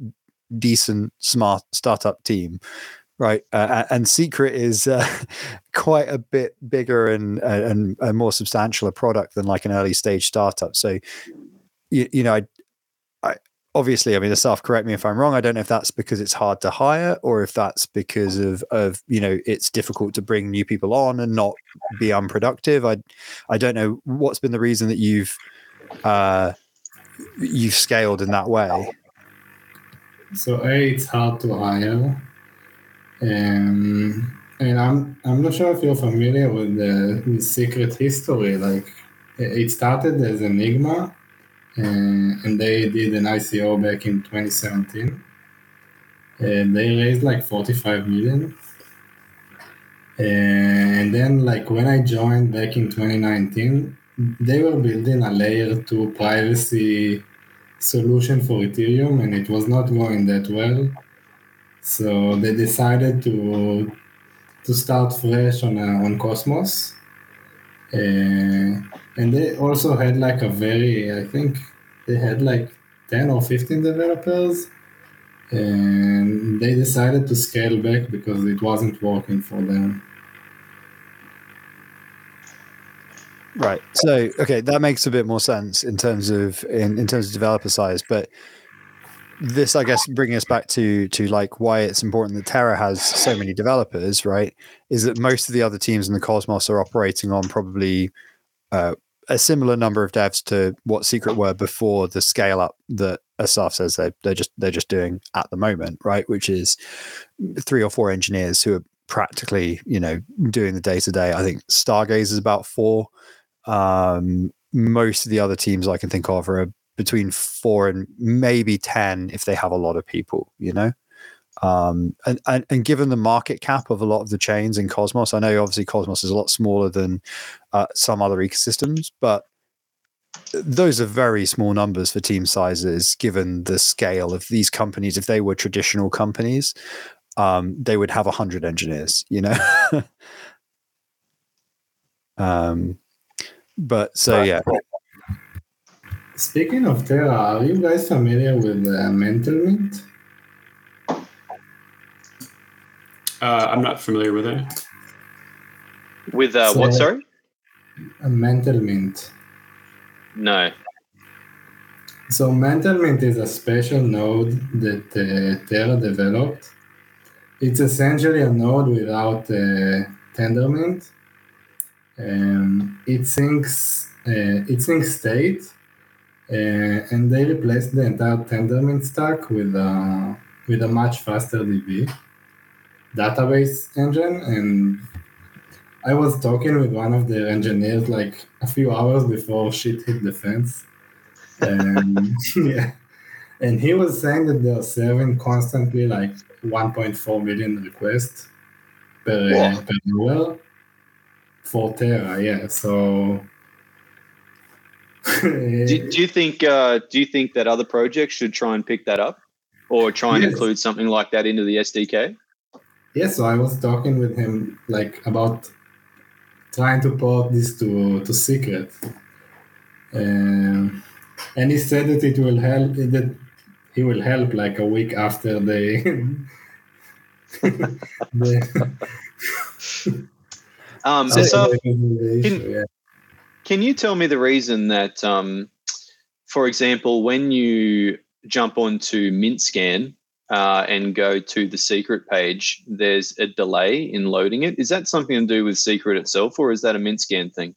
decent smart startup team right? Uh, and Secret is uh, quite a bit bigger and, and a more substantial a product than like an early stage startup. So, you, you know, I, obviously, I mean, Assaf correct me if I'm wrong. I don't know if that's because it's hard to hire or if that's because of of you know it's difficult to bring new people on and not be unproductive. I I don't know what's been the reason that you've uh, you've scaled in that way. So a, it's hard to hire um, and I'm I'm not sure if you're familiar with the, secret history. Like it started as Enigma, and they did an ICO back in 2017. And they raised like 45 million. And then, like when I joined back in 2019, they were building a layer two privacy solution for Ethereum, and it was not going that well. So they decided to to start fresh on uh, on Cosmos, uh, and they also had like a very I think they had like ten or fifteen developers, and they decided to scale back because it wasn't working for them. Right. So okay, that makes a bit more sense in terms of in, in terms of developer size, but this i guess bringing us back to to like why it's important that terra has so many developers right is that most of the other teams in the cosmos are operating on probably uh, a similar number of devs to what secret were before the scale up that assaf says they, they're just they're just doing at the moment right? Which is three or four engineers who are practically you know doing the day to day i think stargaze is about four. Um most of the other teams i can think of are between four and maybe 10 if they have a lot of people, you know? Um, and, and, and given the market cap of a lot of the chains in Cosmos, I know obviously Cosmos is a lot smaller than uh, some other ecosystems, but those are very small numbers for team sizes given the scale of these companies. If they were traditional companies, um, they would have 100 engineers, you know? um, but so, yeah. Speaking of Terra, are you guys familiar with uh, Mantlemint? Uh, I'm not familiar with it. With uh, so, what, sorry? A Mantlemint. No. So Mantlemint is a special node that uh, Terra developed. It's essentially a node without uh, Tendermint. Um, it syncs uh, it syncs state uh, and they replaced the entire Tendermint stack with a, with a much faster DB database engine. And I was talking with one of their engineers like a few hours before shit hit the fence. And yeah. And he was saying that they're serving constantly like 1.4 million requests per, uh, per hour for Terra. Yeah. So do, do, you think uh, do you think that other projects should try and pick that up or try and yes. include something like that into the SDK? Yeah, so I was talking with him like about trying to port this to to secret, um, and he said that it will help that he will help like a week after they. the um, so, so can, yeah. can you tell me the reason that, um, for example, when you jump onto MintScan uh, and go to the secret page, there's a delay in loading it. Is that something to do with secret itself, or is that a MintScan thing?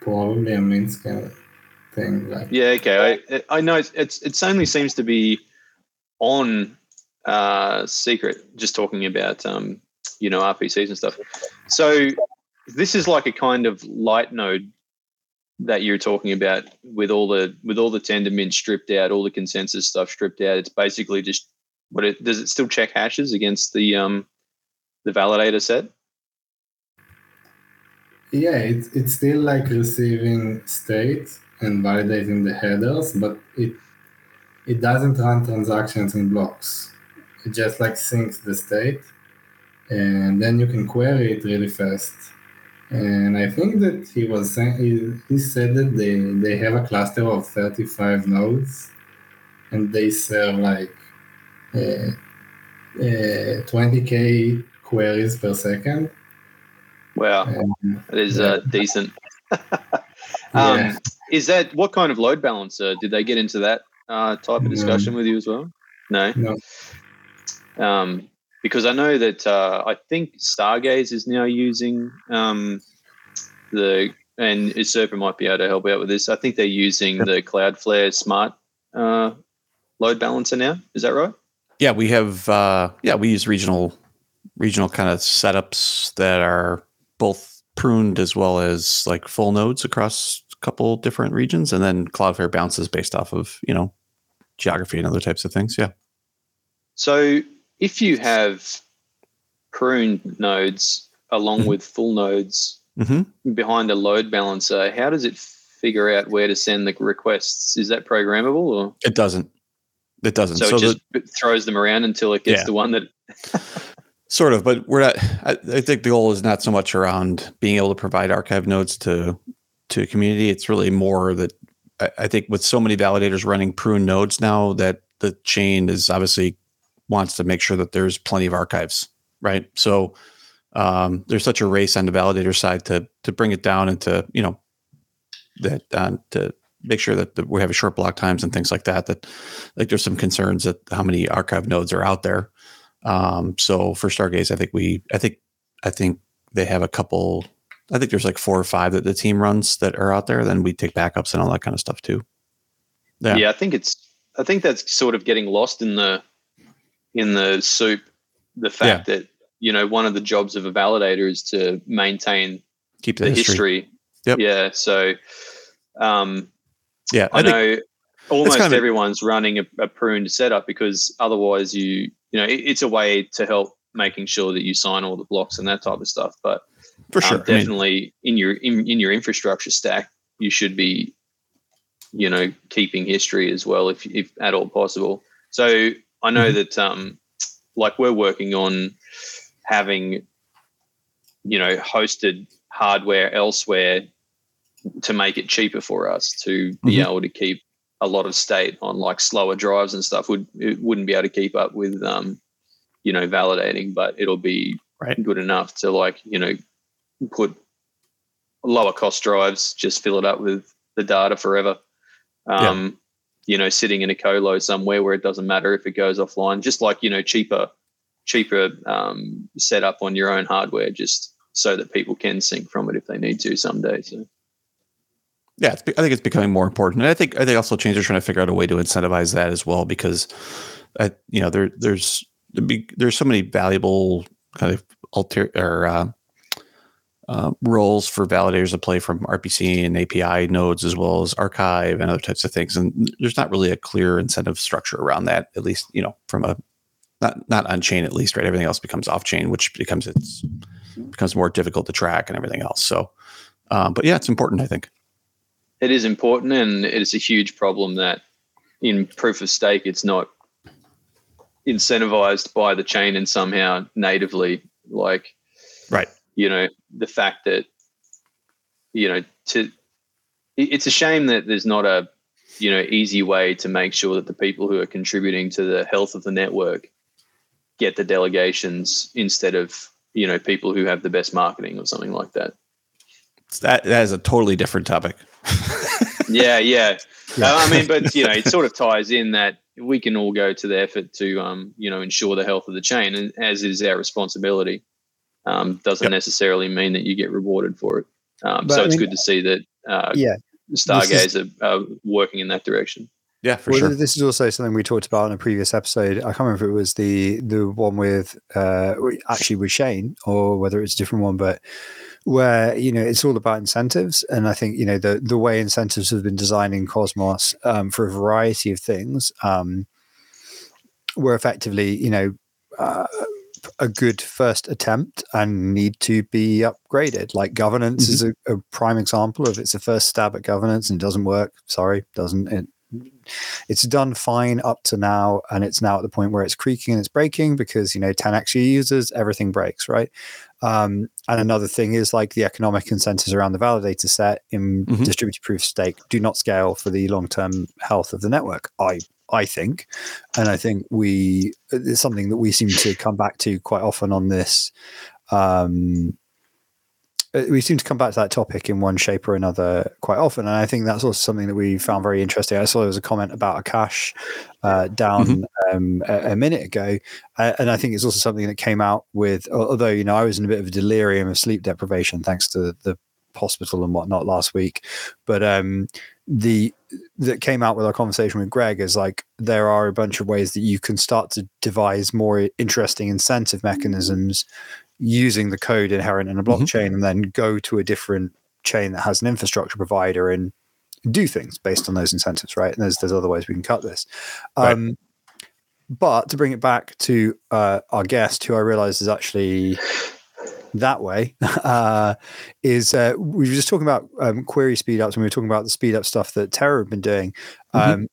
Probably a MintScan thing. Like. Yeah, okay. I, I know it's, it's it only seems to be on uh, secret. Just talking about um, you know RPCs and stuff. So this is like a kind of light node that you're talking about with all the with all the Tendermint stripped out, all the consensus stuff stripped out. It's basically just what it does. It still check hashes against the um the validator set. Yeah, it's it's still like receiving state and validating the headers, but it it doesn't run transactions in blocks. It just like syncs the state, and then you can query it really fast and I think that he was saying he, he said that they, they have a cluster of 35 nodes and they serve like uh, uh, 20k queries per second. Wow, um, that is uh, decent. um, yeah. Is that what kind of load balancer? Did they get into that uh, type of discussion no. with you as well? No. No. Um, because I know that uh, I think Stargaze is now using um, the and Usurper might be able to help out with this. I think they're using the Cloudflare Smart uh, load balancer now. Is that right? Yeah, we have. Uh, yeah, we use regional regional kind of setups that are both pruned as well as like full nodes across a couple different regions, and then Cloudflare bounces based off of you know geography and other types of things. Yeah. So if you have pruned nodes along mm-hmm. with full nodes mm-hmm. behind a load balancer, how does it figure out where to send the requests? Is that programmable or it doesn't? It doesn't. So, so it just the, throws them around until it gets yeah. the one that. sort of, but we're not. I, I, think the goal is not so much around being able to provide archive nodes to to a community. It's really more that I, I think with so many validators running prune nodes now that the chain is obviously wants to make sure that there's plenty of archives, right? So um, there's such a race on the validator side to to bring it down and to you know that uh, to make sure that we have a short block times and things like that. That like there's some concerns that how many archive nodes are out there. Um, so for Stargaze, I think we I think I think they have a couple. I think there's like four or five that the team runs that are out there. Then we take backups and all that kind of stuff too. Yeah, yeah I think it's I think that's sort of getting lost in the in the soup the fact yeah. that you know one of the jobs of a validator is to maintain keep the, the history. history. Yep. Yeah. So, um, yeah, I, I know almost kind of everyone's running a, a, pruned setup because otherwise you you know it, it's a way to help making sure that you sign all the blocks and that type of stuff. But for sure, um, definitely I mean, in your in, in your infrastructure stack, you should be you know keeping history as well if if at all possible. So I know mm-hmm. that um, like we're working on having you know hosted hardware elsewhere to make it cheaper for us to be mm-hmm. able to keep a lot of state on like slower drives and stuff would it wouldn't be able to keep up with um you know validating but it'll be right. good enough to like you know put lower cost drives just fill it up with the data forever um you know, sitting in a colo somewhere where it doesn't matter if it goes offline. Just like you know, cheaper, cheaper um, setup on your own hardware, just so that people can sync from it if they need to someday. So. Yeah, I think it's becoming more important, and I think I think also change are trying to figure out a way to incentivize that as well because, I, you know, there there's there's so many valuable kind of alter or uh, uh, roles for validators to play from RPC and API nodes as well as archive and other types of things. And there's not really a clear incentive structure around that, at least, you know, from a not not on chain at least, right? Everything else becomes off chain, which becomes it's becomes more difficult to track and everything else. So, um, but yeah, it's important, I think. It is important, and it is a huge problem that in proof of stake, it's not incentivized by the chain and somehow natively like right you know the fact that you know to it's a shame that there's not a you know easy way to make sure that the people who are contributing to the health of the network get the delegations instead of you know people who have the best marketing or something like that. That that is a totally different topic. Yeah yeah, yeah. i mean but you know it sort of ties in that we can all go to the effort to um you know ensure the health of the chain and as is our responsibility um, doesn't yep. necessarily mean that you get rewarded for it um, so I it's mean, good to see that uh, yeah Stargaze are uh, working in that direction. Yeah, for well, sure. This is also something we talked about in a previous episode. I can't remember if it was the the one with uh, actually with Shane or whether it's a different one, but where you know it's all about incentives, and I think you know the the way incentives have been designed in Cosmos um, for a variety of things, um, were effectively you know. Uh, a good first attempt and need to be upgraded. Like governance mm-hmm. is a, a, prime example of it's a first stab at governance and doesn't work. Sorry, doesn't it? It's done fine up to now, and it's now at the point where it's creaking and it's breaking because you know 10 extra users, everything breaks, right? Um, and another thing is like the economic incentives around the validator set in mm-hmm. distributed proof stake do not scale for the long term health of the network. I I think. And I think we it's something that we seem to come back to quite often on this. Um, uh, we seem to come back to that topic in one shape or another quite often, and I think that's also something that we found very interesting. I saw there was a comment about Akash uh, down mm-hmm. um, a, a, minute ago, uh, and I think it's also something that came out with. Although you know, I was in a bit of a delirium of sleep deprivation thanks to the hospital and whatnot last week, but um, the that came out with our conversation with Greg is like there are a bunch of ways that you can start to devise more interesting incentive mechanisms using the code inherent in a mm-hmm. blockchain mm-hmm. and then go to a different chain that has an infrastructure provider and do things based on those incentives, right? And there's there's other ways we can cut this. Um, right. But to bring it back to uh, our guest, who I realize is actually that way uh, is uh, we were just talking about um, query speed ups when we were talking about the speed up stuff that Terra have been doing. Mm-hmm. Um,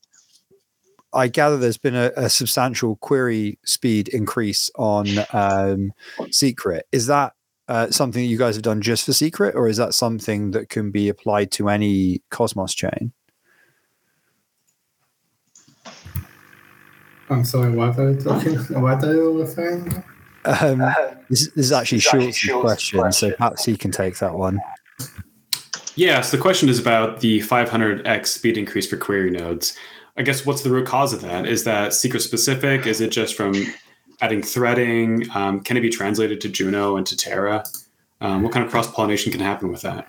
I gather there's been a, a, substantial query speed increase on um, Secret. Is that uh, something that you guys have done just for Secret, or is that something that can be applied to any Cosmos chain? I'm sorry, what are you talking? What are you referring? Um, this, this, is actually Schultz's question, question, so perhaps he can take that one. Yes, the question is about the 500x speed increase for query nodes. I guess what's the root cause of that? Is that secret specific? Is it just from adding threading? Um, can it be translated to Juno and to Terra? Um, what kind of cross pollination can happen with that?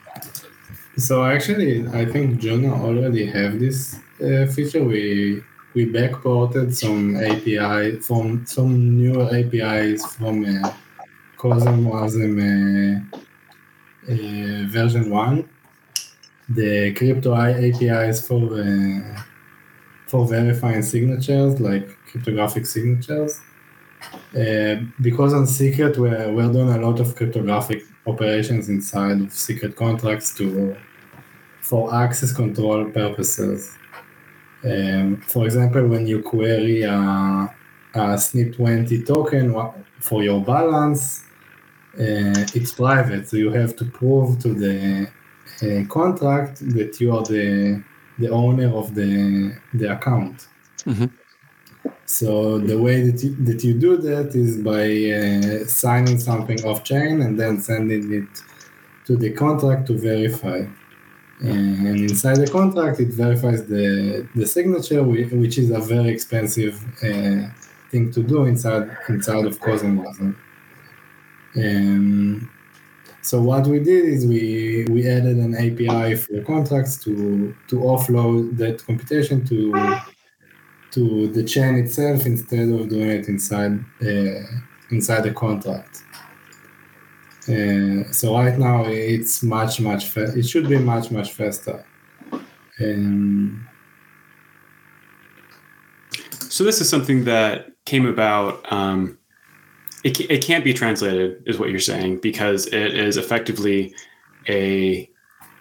So actually, I think Juno already have this uh, feature. We we backported some API from some new APIs from uh, CosmWasm uh, uh, version one. The crypto APIs for uh, for verifying signatures, like cryptographic signatures. Uh, because on Secret, we're, we're doing a lot of cryptographic operations inside of secret contracts to for access control purposes. Um, for example, when you query a, a SNIP20 token for your balance, uh, it's private, so you have to prove to the uh, contract that you are the the owner of the the account. Mm-hmm. So the way that you, that you do that is by uh, signing something off chain and then sending it to the contract to verify and inside the contract it verifies the the signature which is a very expensive uh, thing to do inside inside of CosmWasm. Um, so what we did is we we added an API for the contracts to to offload that computation to to the chain itself instead of doing it inside uh, inside the contract. Uh, so right now it's much much fa- it should be much much faster. Um, so this is something that came about. Um, it it can't be translated, is what you're saying, because it is effectively a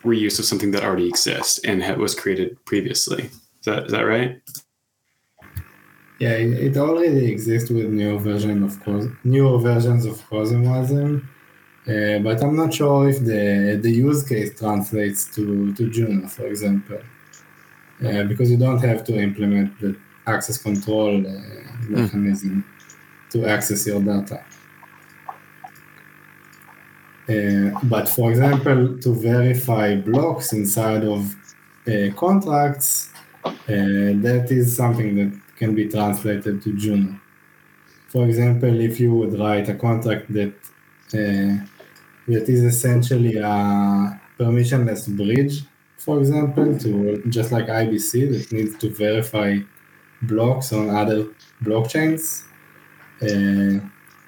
reuse of something that already exists and was created previously. Is that is that right? Yeah, it, it already exists with newer version of newer versions of CosmWasm, uh, but I'm not sure if the the use case translates to to Juno, for example, uh, because you don't have to implement the access control uh, mechanism mm. to access your data. Uh, but for example, to verify blocks inside of uh, contracts, that is something that can be translated to Juno. For example, if you would write a contract that uh, that is essentially a permissionless bridge, for example, to just like IBC that needs to verify blocks on other blockchains, uh,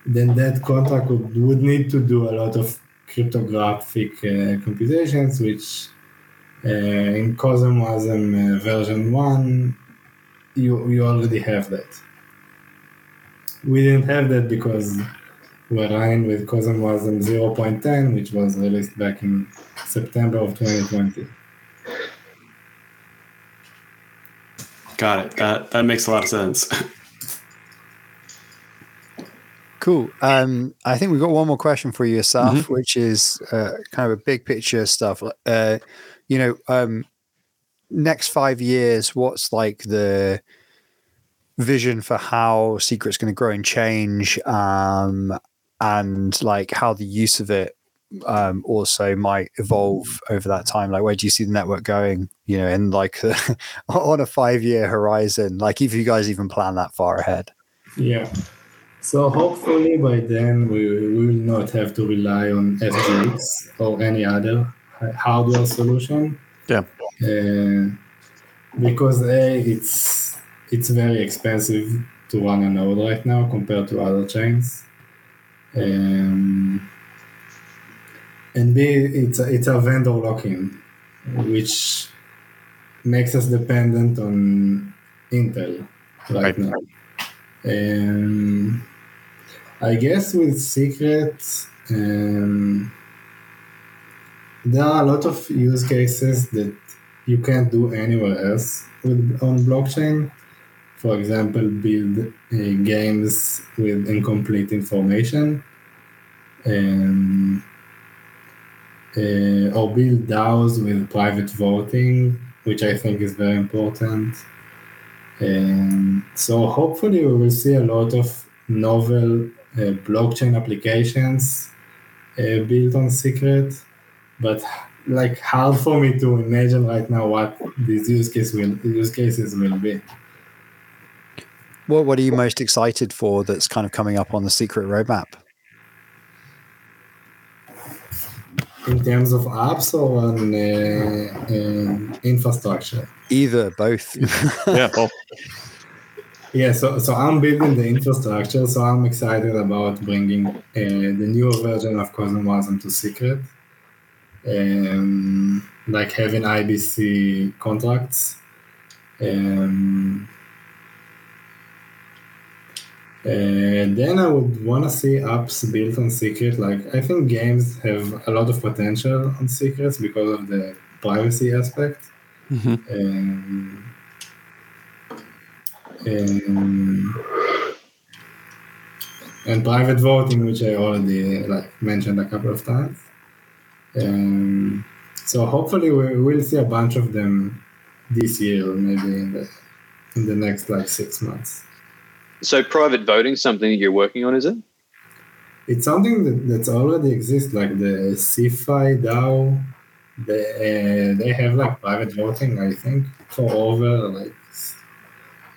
then that contract would, would need to do a lot of cryptographic uh, computations, which uh, in CosmWasm uh, version 1, you, you already have that. We didn't have that because we're running with CosmWasm 0.10, which was released back in September of 2020. Got it. That that makes a lot of sense. Cool. Um, I think we've got one more question for you, Assaf, mm-hmm. which is uh, kind of a big picture stuff. Uh, you know, um, next five years, what's like the vision for how Secret's going to grow and change, um, and like how the use of it um, also might evolve over that time? Like, where do you see the network going? You know, in like on a five year horizon, like if you guys even plan that far ahead. Yeah. So hopefully by then we, we will not have to rely on SGX or any other hardware solution. Yeah. Uh, because a it's it's very expensive to run a node right now compared to other chains. Um, and B, it's a, it's a vendor lock-in, which makes us dependent on Intel right, right. now. Um, I guess with secrets, um, there are a lot of use cases that you can't do anywhere else with on blockchain. For example, build uh, games with incomplete information, um, uh, or build DAOs with private voting, which I think is very important. And so hopefully we will see a lot of novel uh, blockchain applications uh, built on Secret, but like hard for me to imagine right now what these use cases will use cases will be. What What are you most excited for? That's kind of coming up on the Secret roadmap. In terms of apps or on uh, uh infrastructure? Either, both. yeah, both. Yeah, so so I'm building the infrastructure, so I'm excited about bringing uh, the newer version of CosmWasm to Secret, um, like having IBC contracts. Um, and then I would want to see apps built on Secret. Like I think games have a lot of potential on Secrets because of the privacy aspect. Mm-hmm. Um, um, and private voting, which I already like mentioned a couple of times. Um, so hopefully we will see a bunch of them this year, maybe in the in the next like six months. So private voting, something that you're working on, is it? It's something that, that's already exists, like the SEFI DAO. They uh, they have like private voting, I think, for over like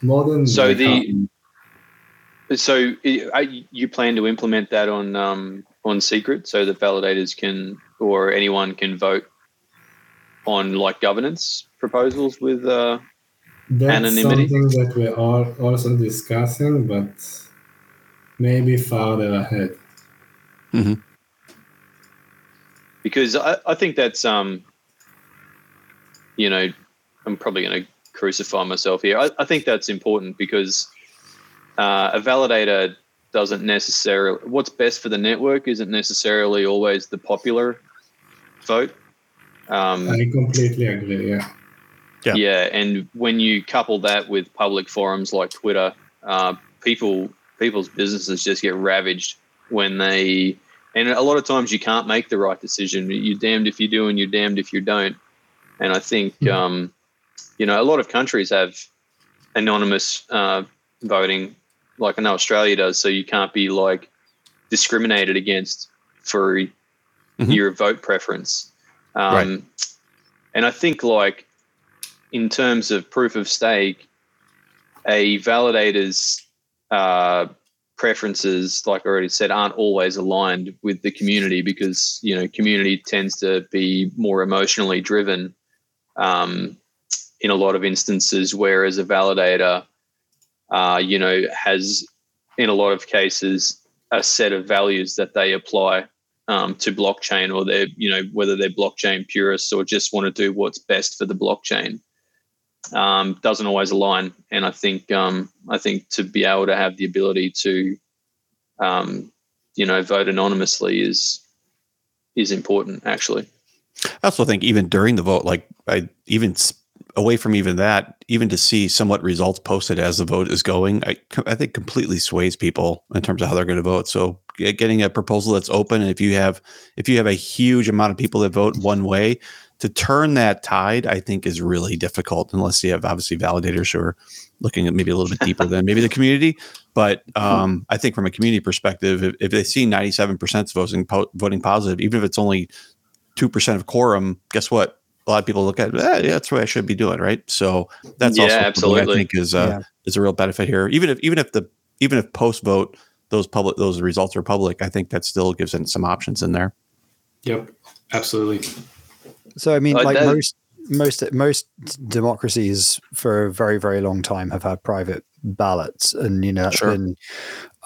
more than so the so you plan to implement that on um, on secret so that validators can or anyone can vote on like governance proposals with uh, That's anonymity. something that we're also discussing, but maybe farther ahead. Mm-hmm. Because I, I think that's um, you know, I'm probably going to crucify myself here. I, I think that's important because uh, a validator doesn't necessarily what's best for the network isn't necessarily always the popular vote. Um, I completely agree. Yeah. Yeah. Yeah, and when you couple that with public forums like Twitter, uh, people people's businesses just get ravaged when they and a lot of times you can't make the right decision. You're damned if you do, and you're damned if you don't. And I think mm-hmm. um, you know a lot of countries have anonymous uh, voting, like I know Australia does. So you can't be like discriminated against for mm-hmm. your vote preference. Um, right. And I think like in terms of proof of stake, a validator's uh, preferences, like I already said, aren't always aligned with the community because you know community tends to be more emotionally driven um, in a lot of instances, whereas a validator, uh, you know, has in a lot of cases a set of values that they apply um, to blockchain, or they're you know whether they're blockchain purists or just want to do what's best for the blockchain um, doesn't always align. And I think um, I think to be able to have the ability to, um, you know, vote anonymously is is important. Actually, I also think even during the vote, like I even away from even that, even to see somewhat results posted as the vote is going, I, I think completely sways people in terms of how they're going to vote. So getting a proposal that's open, and if you have if you have a huge amount of people that vote one way, to turn that tide, I think is really difficult unless you have obviously validators who are looking at maybe a little bit deeper than maybe the community. But um, I think from a community perspective, if, if they see 97% voting, po- voting positive, even if it's only 2% of quorum, guess what? A lot of people look at, eh, yeah, that's what I should be doing, right? So that's yeah, also absolutely. I think is uh, yeah. is a real benefit here. Even if even if the even if post vote those public those results are public, I think that still gives it some options in there. Yep, absolutely. So I mean, like most most most democracies for a very very long time have had private ballots, and you know that's sure. been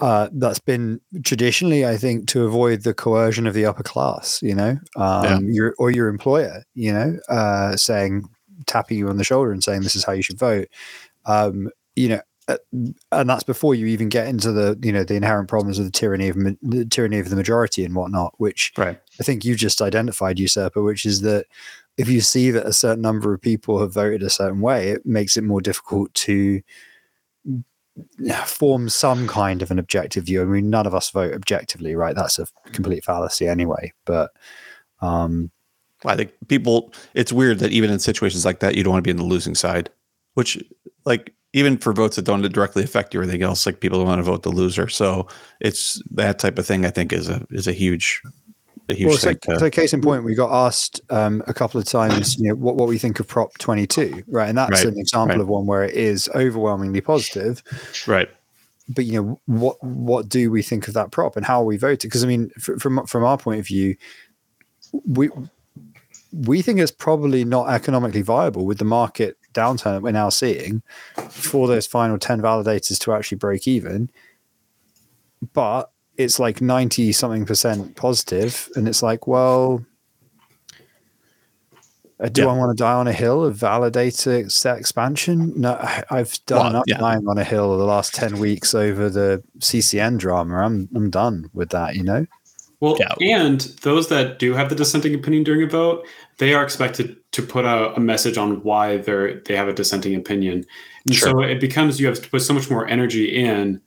uh, that's been traditionally, I think, to avoid the coercion of the upper class. You know, um, yeah. your or your employer, you know, uh, saying tapping you on the shoulder and saying this is how you should vote. Um, you know, uh, and that's before you even get into the you know the inherent problems of the tyranny of the tyranny of the majority and whatnot, which right. I think you just identified, usurper, which is that if you see that a certain number of people have voted a certain way, it makes it more difficult to form some kind of an objective view. I mean, none of us vote objectively, right? That's a complete fallacy anyway. But um, I think people, it's weird that even in situations like that, you don't want to be in the losing side, which like even for votes that don't directly affect you or anything else, like people don't want to vote the loser. So it's that type of thing. I think is a is a huge, a huge. Well, so, so, case in point, we got asked um, a couple of times, you know, what what we think of Prop twenty two, right? And that's right, an example right. of one where it is overwhelmingly positive, right? But you know, what what do we think of that prop, and how are we voting? Because I mean, from from our point of view, we we think it's probably not economically viable with the market downturn that we're now seeing for those final 10 validators to actually break even. But it's like 90 something percent positive, And it's like, well, uh, do yeah. I want to die on a hill of validator set expansion? No, I've done well, enough yeah. dying on a hill the last 10 weeks over the CCN drama. I'm, I'm done with that, you know? Well, yeah. and those that do have the dissenting opinion during a vote, they are expected to put a, a message on why they're they have a dissenting opinion. And sure. so it becomes you have to put so much more energy in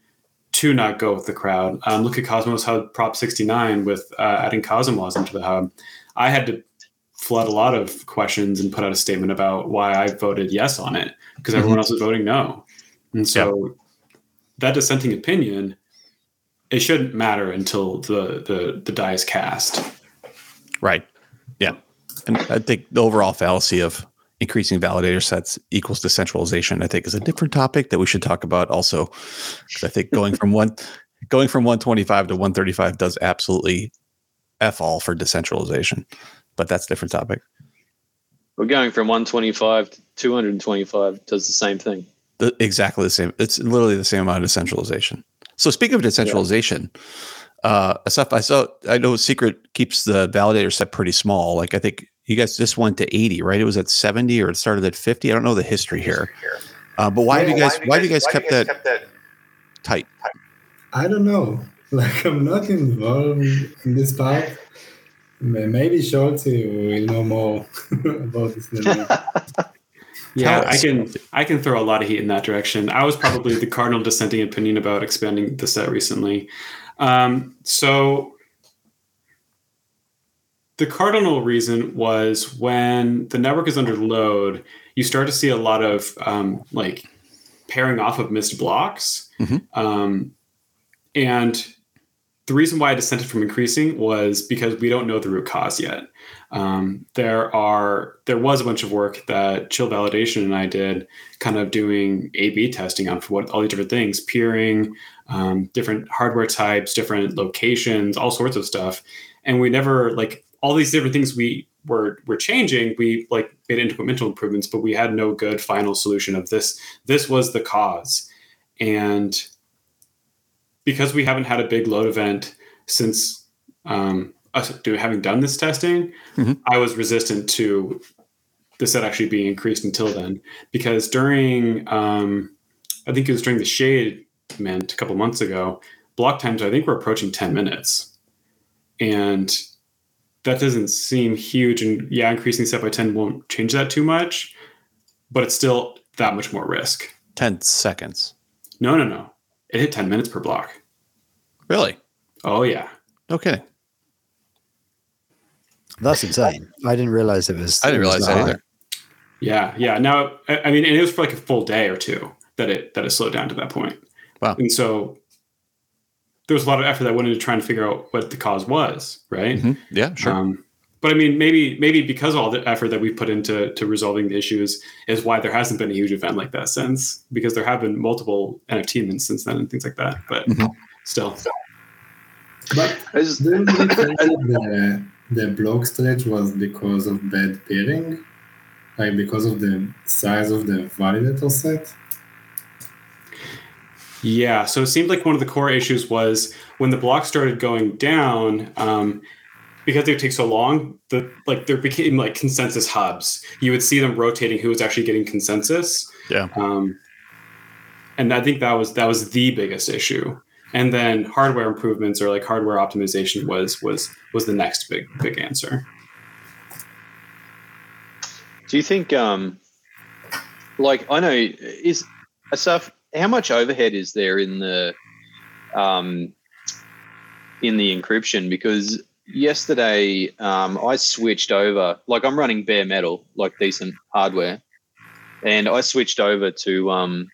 to not go with the crowd. Um, look at Cosmos Hub Prop 69 with uh, adding CosmWasm into the hub. I had to flood a lot of questions and put out a statement about why I voted yes on it because everyone mm-hmm. else was voting no. And so that dissenting opinion it shouldn't matter until the the the die is cast. Right. Yeah. And I think the overall fallacy of increasing validator sets equals decentralization, I think, is a different topic that we should talk about also. Because I think going from one going from 125 to 135 does absolutely f all for decentralization, but that's a different topic. We're going from 125 to 225 does the same thing. The, exactly the same. It's literally the same amount of decentralization. So speaking of decentralization, yeah. uh, stuff I saw, I know Secret keeps the validator set pretty small. Like I think you guys just went to 80, right? It was at 70 or it started at 50. I don't know the history here. Uh, but why yeah, do you guys, why do you guys, why kept, you guys that kept that tight? I don't know. Like I'm not involved in this part. Maybe Schultz will know more about this. Yeah, I can I can throw a lot of heat in that direction. I was probably the cardinal dissenting opinion about expanding the set recently. Um, so the cardinal reason was when the network is under load, you start to see a lot of um, like pairing off of missed blocks. Mm-hmm. Um, and the reason why I dissented from increasing was because we don't know the root cause yet. Um, there are there was a bunch of work that Chill Validation and I did, kind of doing A/B testing on for what all these different things, peering, um, different hardware types, different locations, all sorts of stuff, and we never like all these different things we were were changing. We like made incremental improvements, but we had no good final solution of this. This was the cause, and because we haven't had a big load event since um, us do, having done this testing, mm-hmm. I was resistant to the set actually being increased until then. Because during, um, I think it was during the shade meant a couple months ago, block times I think we're approaching 10 minutes. And that doesn't seem huge. And yeah, increasing set by 10 won't change that too much, but it's still that much more risk. 10 seconds. No, no, no. It hit 10 minutes per block. Really? Oh, yeah. Okay. That's insane. I didn't realize it was. I didn't realize that either. Yeah, yeah. Now, I mean, and it was for like a full day or two that it that it slowed down to that point. Wow. And so there was a lot of effort that went into trying to figure out what the cause was, right? Mm-hmm. Yeah, sure. Um, but I mean, maybe maybe because all the effort that we put into to resolving the issues is why there hasn't been a huge event like that since, because there have been multiple NFT events since then and things like that. But mm-hmm. still. But the, the block stretch was because of bad pairing, like because of the size of the validator set. Yeah, so it seemed like one of the core issues was when the block started going down, um, because they would take so long, the like there became like consensus hubs. You would see them rotating who was actually getting consensus. Yeah. Um, and I think that was that was the biggest issue and then hardware improvements or like hardware optimization was was was the next big big answer do you think um like i know is stuff how much overhead is there in the um in the encryption? Because yesterday um, i switched over like i'm running bare metal like decent hardware and i switched over to um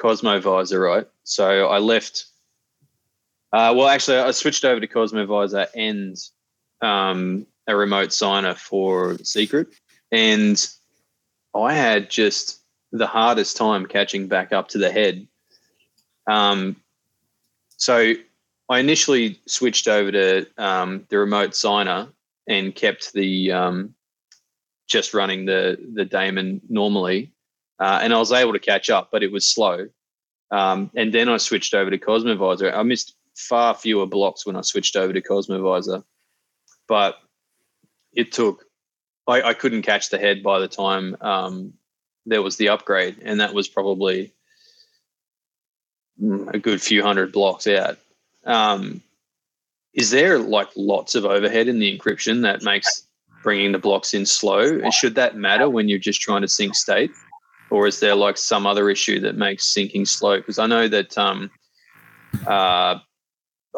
Cosmovisor right? So i left uh, well, actually, I switched over to Cosmovisor and um, a remote signer for Secret, and I had just the hardest time catching back up to the head. Um, so I initially switched over to um, the remote signer and kept the um, just running the the daemon normally, uh, and I was able to catch up, but it was slow. Um, and then I switched over to Cosmovisor. I missed far fewer blocks when I switched over to Cosmovisor, but it took. I, I couldn't catch the head by the time um, there was the upgrade, and that was probably mm, a good few hundred blocks out. Um, is there like lots of overhead in the encryption that makes bringing the blocks in slow? And should that matter when you're just trying to sync state? Or is there like some other issue that makes syncing slow? Because I know that um, uh,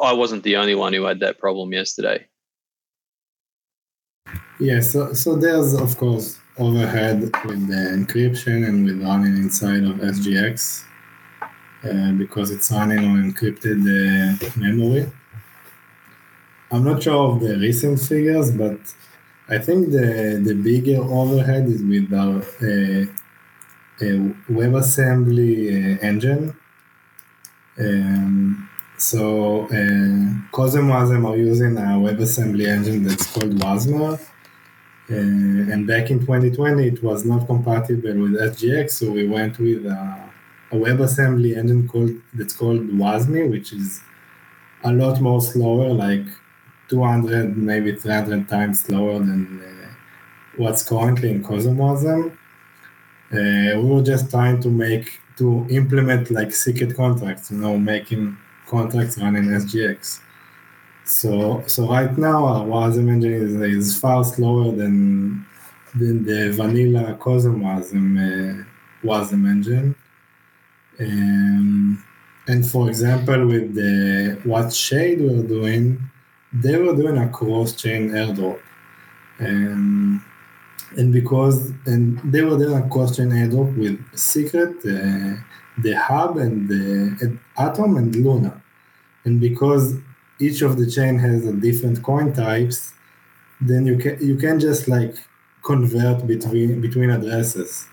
I wasn't the only one who had that problem yesterday. Yeah, so, so there's of course overhead with the encryption and with running inside of SGX uh, because it's running on encrypted uh, memory. I'm not sure of the recent figures, but I think the, the bigger overhead is with our uh, WebAssembly uh, engine. Um, so uh, CosmWasm are using a WebAssembly engine that's called Wasmer. Uh, and back in 2020, it was not compatible with SGX, so we went with uh, a WebAssembly engine called that's called wasmi, which is a lot more slower, like 200, maybe 300 times slower than uh, what's currently in CosmWasm. Uh, we were just trying to make to implement like secret contracts, you know, making contracts running SGX. So so right now our WASM engine is, is far slower than than the vanilla CosmWasm uh, WASM engine. Um, and for example, with the what Shade we're doing, they were doing a cross-chain airdrop. Um, and because and they were doing a cross-chain airdrop with Secret, uh, the Hub, and the Atom and Luna. And because each of the chain has a different coin types, then you can you can just like convert between between addresses.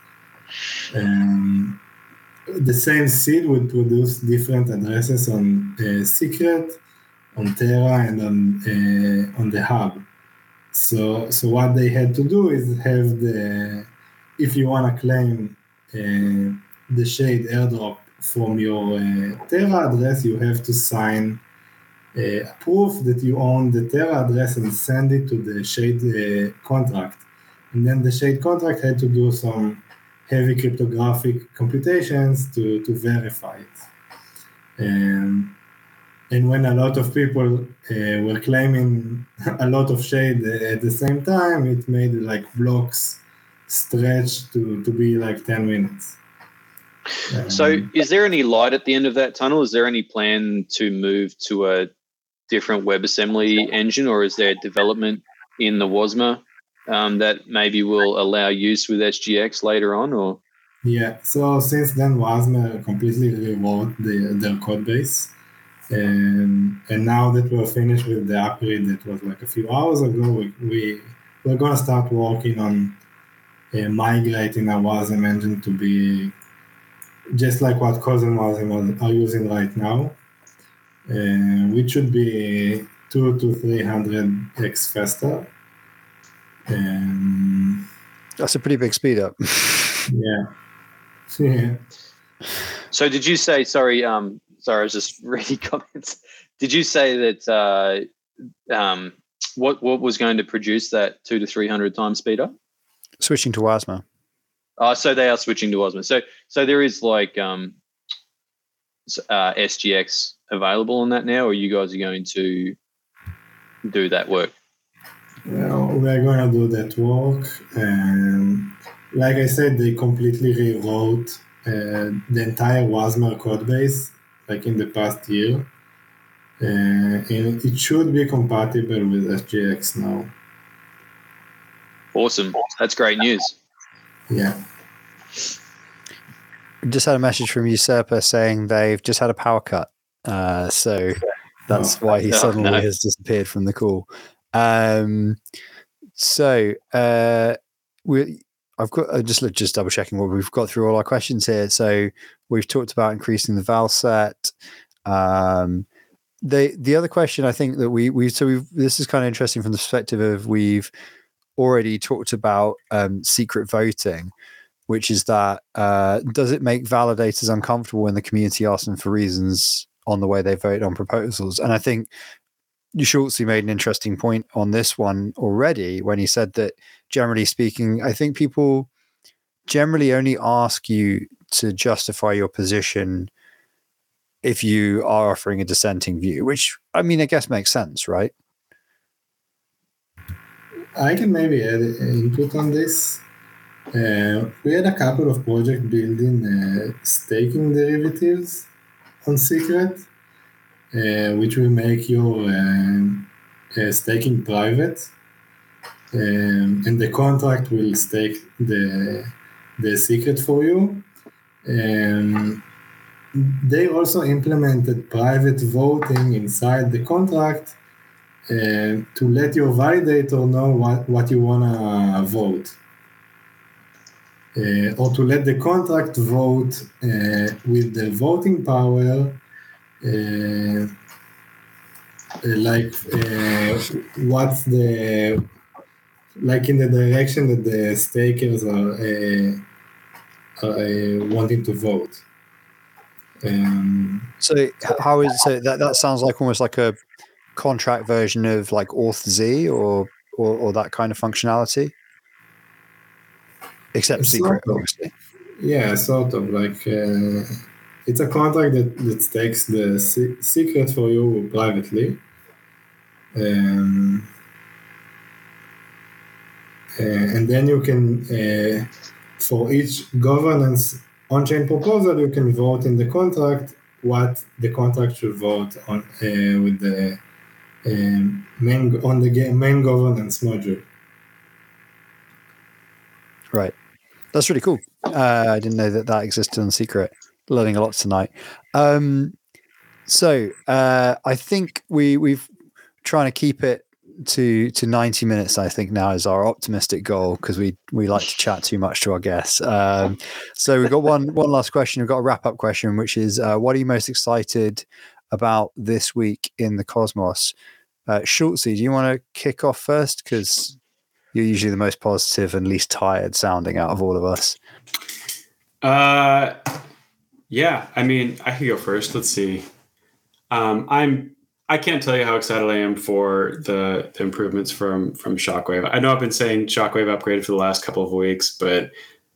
Um, the same seed would produce different addresses on uh, Secret, on Terra, and on uh, on the hub. So so what they had to do is have the if you want to claim uh, the shade airdrop from your uh, Terra address, you have to sign uh, proof that you own the Terra address and send it to the Shade uh, contract. And then the Shade contract had to do some heavy cryptographic computations to, to verify it. Um, and when a lot of people uh, were claiming a lot of shade at the same time, it made like blocks stretch to, to be like 10 minutes. Um, so, is there any light at the end of that tunnel? Is there any plan to move to a different WebAssembly engine, or is there development in the Wasmer um, that maybe will allow use with SGX later on? Or yeah, so since then, Wasmer completely rewrote the, their code base. And, and now that we're finished with the upgrade that was like a few hours ago, we, we, we're to start working on uh, migrating our WASM engine to be just like what CosmWasm are using right now uh, which should be two to three hundred x faster. Um, That's a pretty big speed up. yeah. Yeah. So did you say sorry? Um, sorry, I was just reading comments. Did you say that uh, um, what what was going to produce that two to three hundred times speed up? Switching to Wasmer. Oh, so they are switching to Wasmer. So so there is like um, uh, SGX available on that now, or you guys are going to do that work? Well, we're going to do that work. And like I said, they completely rewrote uh, the entire WASMer code base, like in the past year. Uh, and it should be compatible with SGX now. Awesome. That's great news. Yeah just had a message from Usurper saying they've just had a power cut. Uh, so that's oh, why he suddenly no. has disappeared from the call. Um, so uh, we, I've got uh, just just double checking what we've got through all our questions here. So we've talked about increasing the val set. Um, the the other question I think that we we so we this is kind of interesting from the perspective of we've already talked about um, secret voting which is that uh, does it make validators uncomfortable when the community asks them for reasons on the way they vote on proposals? And I think Schultz made an interesting point on this one already when he said that generally speaking, I think people generally only ask you to justify your position if you are offering a dissenting view, which I mean, I guess makes sense, right? I can maybe add input on this. Uh, we had a couple of projects building uh, staking derivatives on Secret, uh, which will make your um, uh, staking private, um, and the contract will stake the the secret for you. Um, they also implemented private voting inside the contract uh, to let your validator know what, what you want to vote uh, or to let the contract vote uh, with the voting power uh, like what's the like in the direction that the stakers are, are wanting to vote. Um, so how is so that that sounds like almost like a contract version of like auth-z or, or or that kind of functionality except secret, of, obviously. Yeah, sort of like uh, it's a contract that, that takes the se- secret for you privately. Um, and then you can, for each governance on-chain proposal, you can vote in the contract what the contract should vote on with the um, main on the main governance module. Right, that's really cool. Uh, I didn't know that that existed in secret. Learning a lot tonight. Um, so uh, I think we we've trying to keep it to to 90 minutes i think now is our optimistic goal because we we like to chat too much to our guests um, so we've got one one last question we've got a wrap up question which is uh, what are you most excited about this week in the cosmos uh, Schultzy, do you want to kick off first because you're usually the most positive and least tired sounding out of all of us uh yeah i mean i can go first let's see um, I'm I can't tell you how excited I am for the, the, improvements from from Shockwave. I know I've been saying Shockwave upgraded for the last couple of weeks, but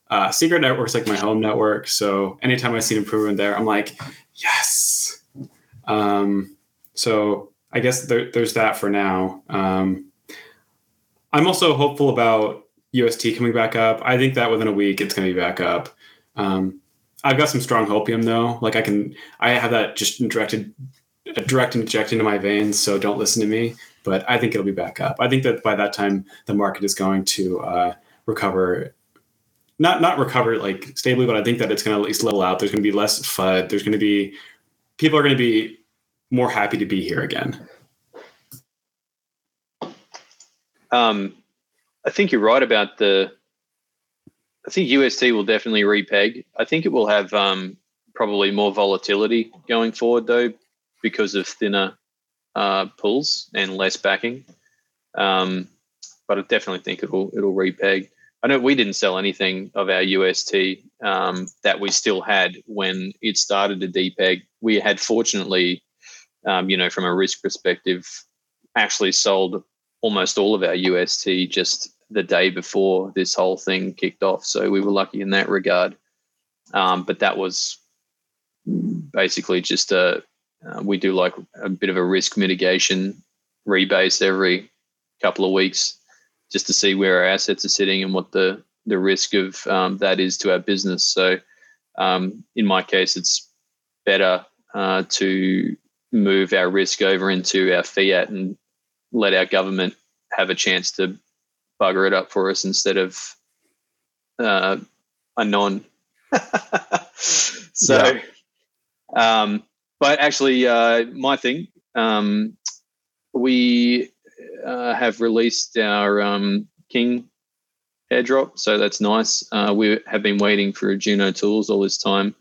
uh, Secret Network's like my home network, so anytime I see an improvement there, I'm like, yes. Um, so I guess there, there's that for now. Um, I'm also hopeful about UST coming back up. I think that within a week it's going to be back up. Um, I've got some strong hopium though. Like I can, I have that just directed direct inject into my veins, so don't listen to me. But I think it'll be back up. I think that by that time the market is going to uh, recover, not not recover like stably, but I think that it's going to at least level out. There's going to be less FUD. There's going to be people are going to be more happy to be here again. Um, I think you're right about the. I think UST will definitely repeg. I think it will have um, probably more volatility going forward, though, because of thinner uh, pulls and less backing. Um, but I definitely think it'll it'll repeg. I know we didn't sell anything of our UST um, that we still had when it started to depeg. We had fortunately, um, you know, from a risk perspective, actually sold almost all of our UST just the day before this whole thing kicked off. So we were lucky in that regard. Um, but that was basically just a uh, we do like a bit of a risk mitigation rebase every couple of weeks just to see where our assets are sitting and what the the risk of um, that is to our business. So, um, in my case, it's better uh, to move our risk over into our fiat and let our government have a chance to bugger it up for us instead of uh, a non. so, yeah. um, but actually, uh, my thing, um, we uh, have released our um, King airdrop, so that's nice. Uh, we have been waiting for Juno Tools all this time,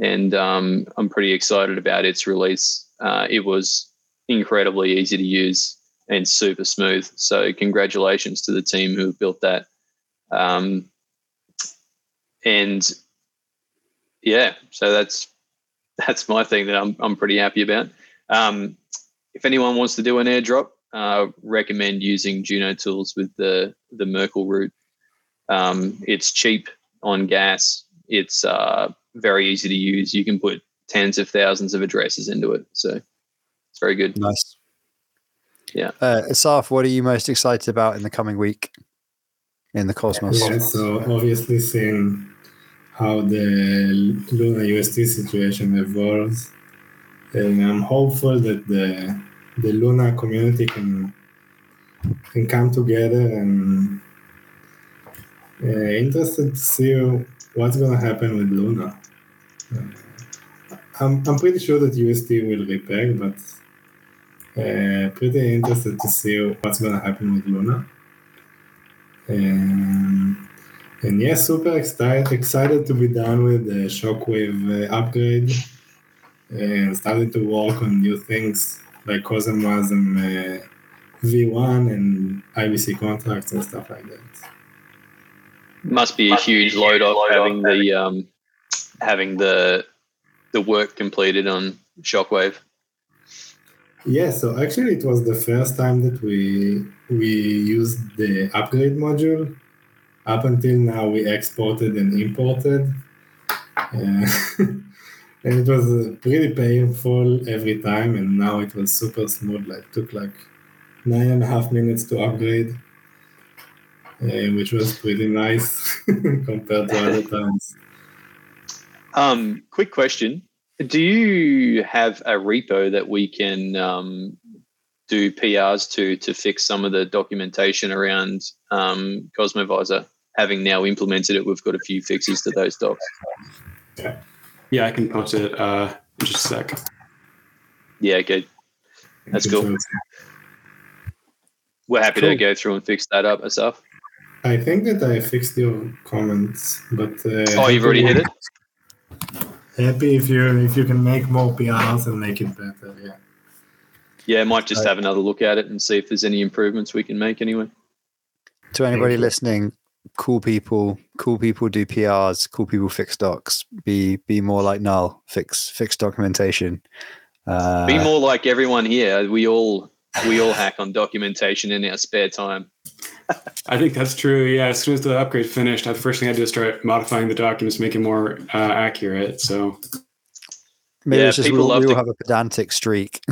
and um, I'm pretty excited about its release. Uh, it was incredibly easy to use and super smooth. So congratulations to the team who built that. Um, and yeah, so that's that's my thing that I'm I'm pretty happy about. Um, if anyone wants to do an airdrop, uh, recommend using Juno Tools with the the Merkle root. Um, it's cheap on gas. It's uh, very easy to use. You can put tens of thousands of addresses into it, so it's very good. Nice. Yeah. Uh, Assaf, what are you most excited about in the coming week in the Cosmos? Yeah, so obviously seeing how the Luna UST situation evolves. And I'm hopeful that the the Luna community can can come together and uh, interested to see what's going to happen with Luna. Uh, I'm, I'm pretty sure that UST will repeg, but uh, pretty interested to see what's going to happen with Luna. And and yes, super excited excited to be done with the Shockwave uh, upgrade and started to work on new things like CosmWasm uh, V1 and IBC contracts and stuff like that. Must be a huge load off having the um, having the the work completed on Shockwave. Yeah, so actually it was the first time that we we used the upgrade module. Up until now we exported and imported. Uh, and it was uh, pretty painful every time and now it was super smooth like took like nine and a half minutes to upgrade uh, which was pretty nice compared to other times. Um, quick question: Do you have a repo that we can um, do PRs to to fix some of the documentation around um, Cosmovisor? Having now implemented it, we've got a few fixes to those docs. Yeah, I can post it uh, in just a sec. Yeah, good. That's cool. We're happy Cool. to go through and fix that up ourselves. I think that I fixed your comments, but uh, Oh, you've already hit it. Happy if you if you can make more PRs and make it better. Yeah. Yeah, might just have another look at it and see if there's any improvements we can make anyway. To anybody listening, cool people, cool people do PRs, cool people fix docs. Be be more like Null, fix fix documentation. Uh, Be more like everyone here. We all we all hack on documentation in our spare time. I think that's true. Yeah, as soon as the upgrade finished, the first thing I did is start modifying the documents, to make it more uh, accurate. So maybe Yeah, it's just we people all, love we all to- have a pedantic streak.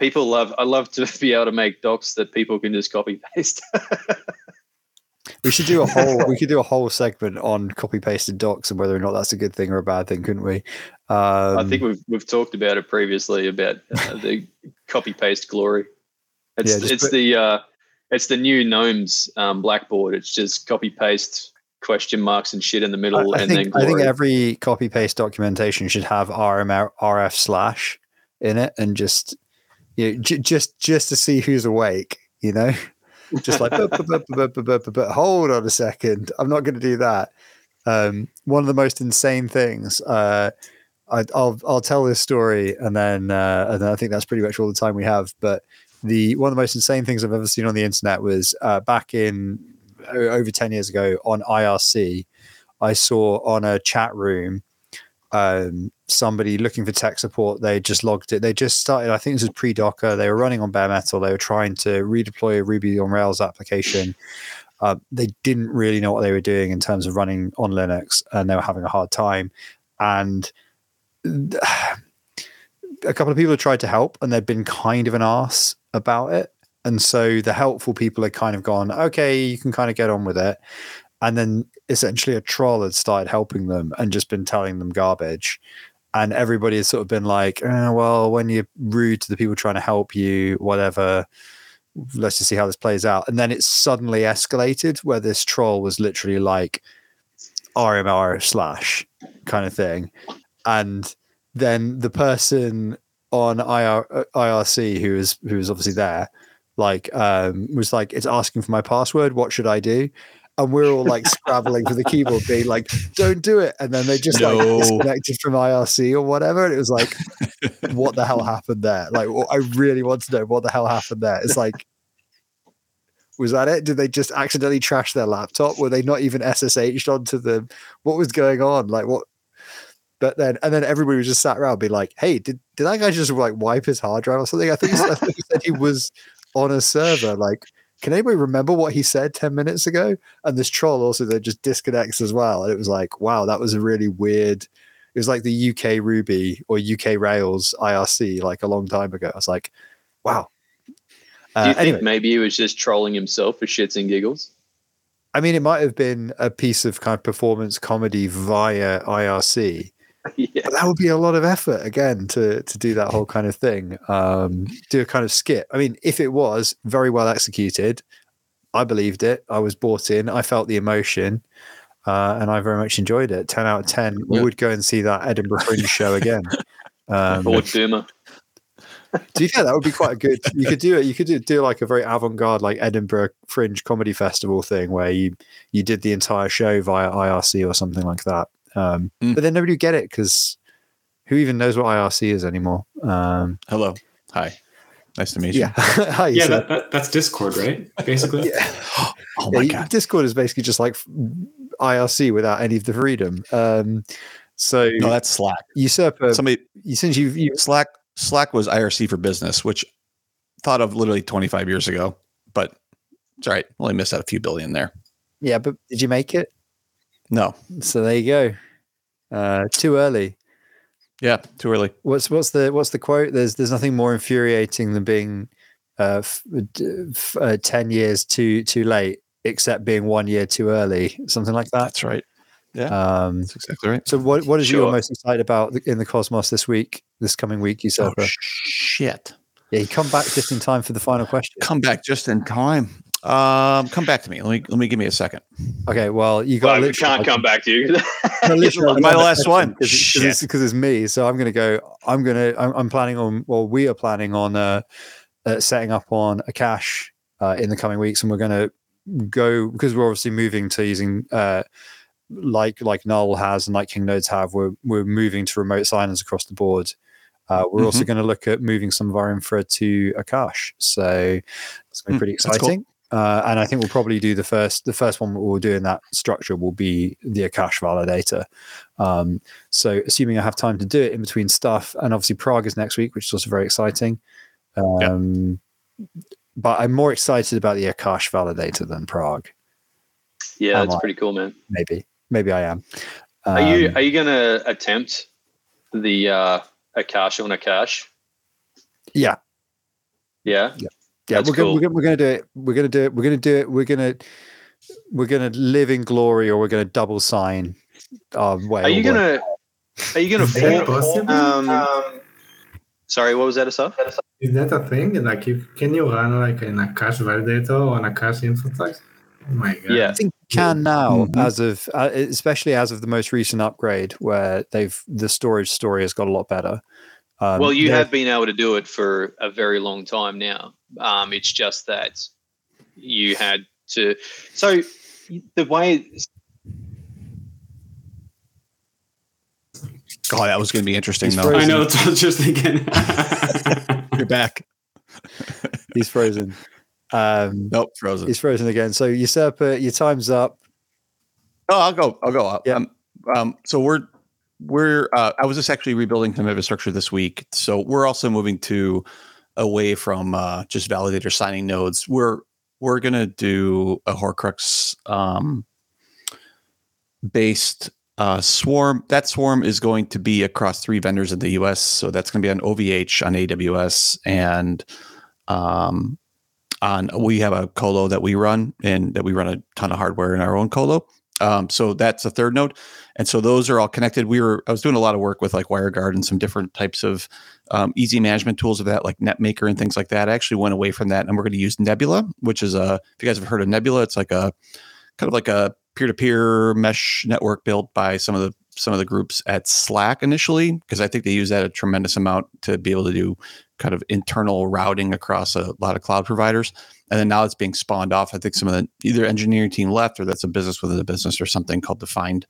People love. I love to be able to make docs that people can just copy paste. we should do a whole we could do a whole segment on copy pasted docs and whether or not that's a good thing or a bad thing, couldn't we? Um, I think we've we've talked about it previously about uh, the copy paste glory. It's Yeah, it's put- the uh, it's the new gnomes um, blackboard. It's just copy paste question marks and shit in the middle, I and then think I glory. think every copy paste documentation should have RM RF slash in it, and just you know, j- just just to see who's awake, you know, just like "Bup, bup, bup, bup, bup, bup, bup, bup." hold on a second, I'm not going to do that. Um, one of the most insane things. Uh, I, I'll I'll tell this story, and then uh, and then I think that's pretty much all the time we have. But the one of the most insane things I've ever seen on the internet was uh, back in over 10 years ago on IRC, I saw on a chat room um, somebody looking for tech support. They just logged it. They just started, I think this was pre Docker. They were running on bare metal. They were trying to redeploy a Ruby on Rails application. Uh, they didn't really know what they were doing in terms of running on Linux and they were having a hard time. And a couple of people have tried to help and they've been kind of an ass about it. And so the helpful people had kind of gone, okay, you can kind of get on with it. And then essentially a troll had started helping them and just been telling them garbage. And everybody has sort of been like, "Eh, well, when you're rude to the people trying to help you, whatever, let's just see how this plays out. And then it suddenly escalated where this troll was literally like RMR slash kind of thing. And then the person on IR, uh, IRC who is who was obviously there, like um, was like, it's asking for my password. What should I do? And we're all like scrabbling for the keyboard, being like, "Don't do it!" And then they just No. like disconnected from IRC or whatever. And it was like, what the hell happened there? Like, I really want to know what the hell happened there. It's like, was that it? Did they just accidentally trash their laptop? Were they not even SSH'd onto the? What was going on? Like what? But then, and then everybody was just sat around, be like, "Hey, did did that guy just like wipe his hard drive or something?" I think he, said- I think he said he was on a server. Like, can anybody remember what he said ten minutes ago? And this troll also then just disconnects as well. And it was like, wow, that was a really weird. It was like the UK Ruby or UK Rails IRC like a long time ago. I was like, wow. Do Uh, you think anyway, maybe he was just trolling himself for shits and giggles? I mean, it might have been a piece of kind of performance comedy via IRC. yeah. But that would be a lot of effort again to to do that whole kind of thing. Um, do a kind of skip. I mean, if it was very well executed, I believed it. I was bought in. I felt the emotion, uh, and I very much enjoyed it. Ten out of ten. Yeah. Would go and see that Edinburgh Fringe show again. Um, Or Duma. to be fair, that would be quite a good. You could do it. You could do, do like a very avant-garde, like Edinburgh Fringe Comedy Festival thing, where you you did the entire show via IRC or something like that. Um, Mm. But then nobody would get it because who even knows what IRC is anymore? Um, Hello. Hi. Nice to meet you. yeah, Hi, yeah, that, that, that's Discord, right? Basically. yeah. Oh my you- god. Discord is basically just like IRC without any of the freedom. Um, so No, that's Slack. usurper, Somebody you, since you've you, Slack Slack was IRC for business, which thought of literally 25 years ago, but it's all right. Only missed out a few billion there. yeah, but did you make it? No. So there you go. Uh, too early. Yeah, too early. What's what's the what's the quote? There's there's nothing more infuriating than being uh, f- f- uh, ten years too too late except being one year too early, something like that. That's right. Yeah, Um, that's exactly right. so what what is you Sure. most excited about in the Cosmos this week, this coming week, Usurper? Oh, shit. yeah, you come back just in time for the final question. Come back just in time. Um, come back to me. Let me let me give me a second. Okay, well you got Well, we can't come back to you. my last one? because Shit. it's, 'cause it's me. So I'm going to go. I'm going to. I'm, I'm planning on. Well, we are planning on uh, uh, setting up on Akash uh, in the coming weeks, and we're going to go because we're obviously moving to using. Uh, like like Null has and like King Nodes have, we're we're moving to remote signers across the board. Uh, we're also going to look at moving some of our infra to Akash, so it's going to be Hmm, pretty exciting. cool. Exciting. Uh, and I think we'll probably do the first the first one we'll do in that structure will be the Akash validator. Um, so assuming I have time to do it in between stuff, and obviously Prague is next week, which is also very exciting. Um, But I'm more excited about the Akash validator than Prague. yeah, Am that's I? pretty cool, man. Maybe, maybe I am. Are you Um, are you gonna attempt the uh, Akash on Akash? Yeah, Yeah. yeah. That's We're gonna, cool. we're gonna we're gonna do it. We're gonna do it. We're gonna do it. We're gonna we're gonna live in glory, or we're gonna double sign our way. Are you all gonna are you gonna Is that form? possible? Um, sorry, what was that, Assaf? Is that a thing? Like, you, can you run like in Akash validator on Akash infrastructure? Oh my god! Yeah. I think you can now, Mhm. as of uh, especially as of the most recent upgrade, where they've the storage story has got a lot better. Um, well, you there- have been able to do it for a very long time now. Um, it's just that you had to. So the way Oh, that was going to be interesting He's though. frozen. I know. That's what I was just thinking. You're back. he's frozen. Um, Nope, frozen. he's frozen again. So usurper, your time's up. Oh, I'll go. I'll go. up. Yeah. Um, um, so we're we're. Uh, I was just actually rebuilding some infrastructure this week. So we're also moving to away from uh, just validator signing nodes. We're we're gonna do a Horcrux um, based uh, swarm. That swarm is going to be across three vendors in the U.S. So that's going to be on OVH, on AWS, and um, on we have a colo that we run and that we run a ton of hardware in our own colo. Um, so that's the third node, and so those are all connected. We were I was doing a lot of work with like WireGuard and some different types of um, easy management tools of that, like NetMaker and things like that. I actually went away from that, and we're going to use Nebula, which is a if you guys have heard of Nebula, it's like a kind of like a peer-to-peer mesh network built by some of the some of the groups at Slack initially, because I think they use that a tremendous amount to be able to do kind of internal routing across a lot of cloud providers. And then now it's being spawned off. I think some of the either engineering team left or that's a business within a business or something called Defined.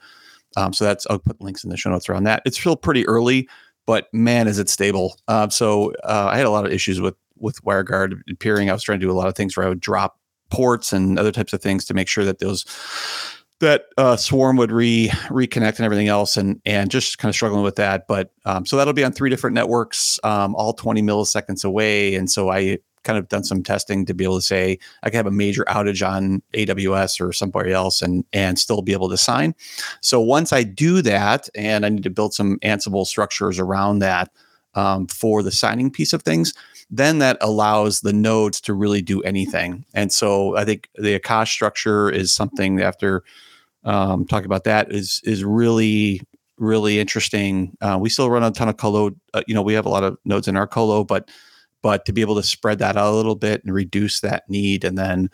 Um, so that's I'll put links in the show notes around that. It's still pretty early, but man, is it stable. Um, so uh, I had a lot of issues with with WireGuard peering. I was trying to do a lot of things where I would drop ports and other types of things to make sure that those that uh, swarm would re reconnect and everything else, and and just kind of struggling with that. But um, so that'll be on three different networks, um, all 20 milliseconds away, and so I kind of done some testing to be able to say I can have a major outage on AWS or somewhere else and and still be able to sign. So once I do that, and I need to build some Ansible structures around that um, for the signing piece of things, then that allows the nodes to really do anything. And so I think the Akash structure is something after um, talking about that is is really really interesting. Uh, we still run a ton of colo. Uh, you know, we have a lot of nodes in our colo, but but to be able to spread that out a little bit and reduce that need, and then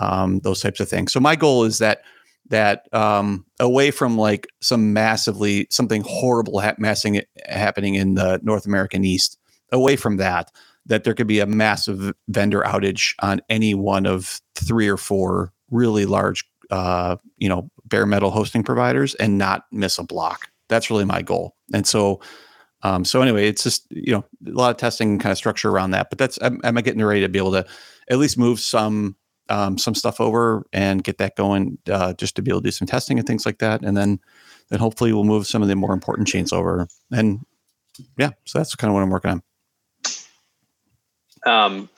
um, those types of things. So my goal is that that um, away from like some massively something horrible ha- massing happening in the North American East, away from that, that there could be a massive vendor outage on any one of three or four really large, uh, you know, bare metal hosting providers and not miss a block. That's really my goal. And so, um, so anyway, it's just you know a lot of testing kind of structure around that. But that's I'm, I'm getting ready to be able to at least move some um, some stuff over and get that going, uh, just to be able to do some testing and things like that, and then then hopefully we'll move some of the more important chains over. And yeah, so that's kind of what I'm working on. um,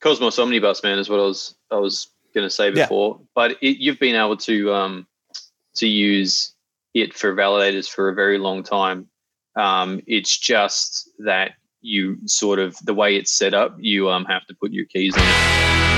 Cosmos Omnibus, man, is what I was I was going to say Yeah. before. But it, you've been able to um, to use it for validators for a very long time. Um, it's just that you sort of the way it's set up, you um, have to put your keys in.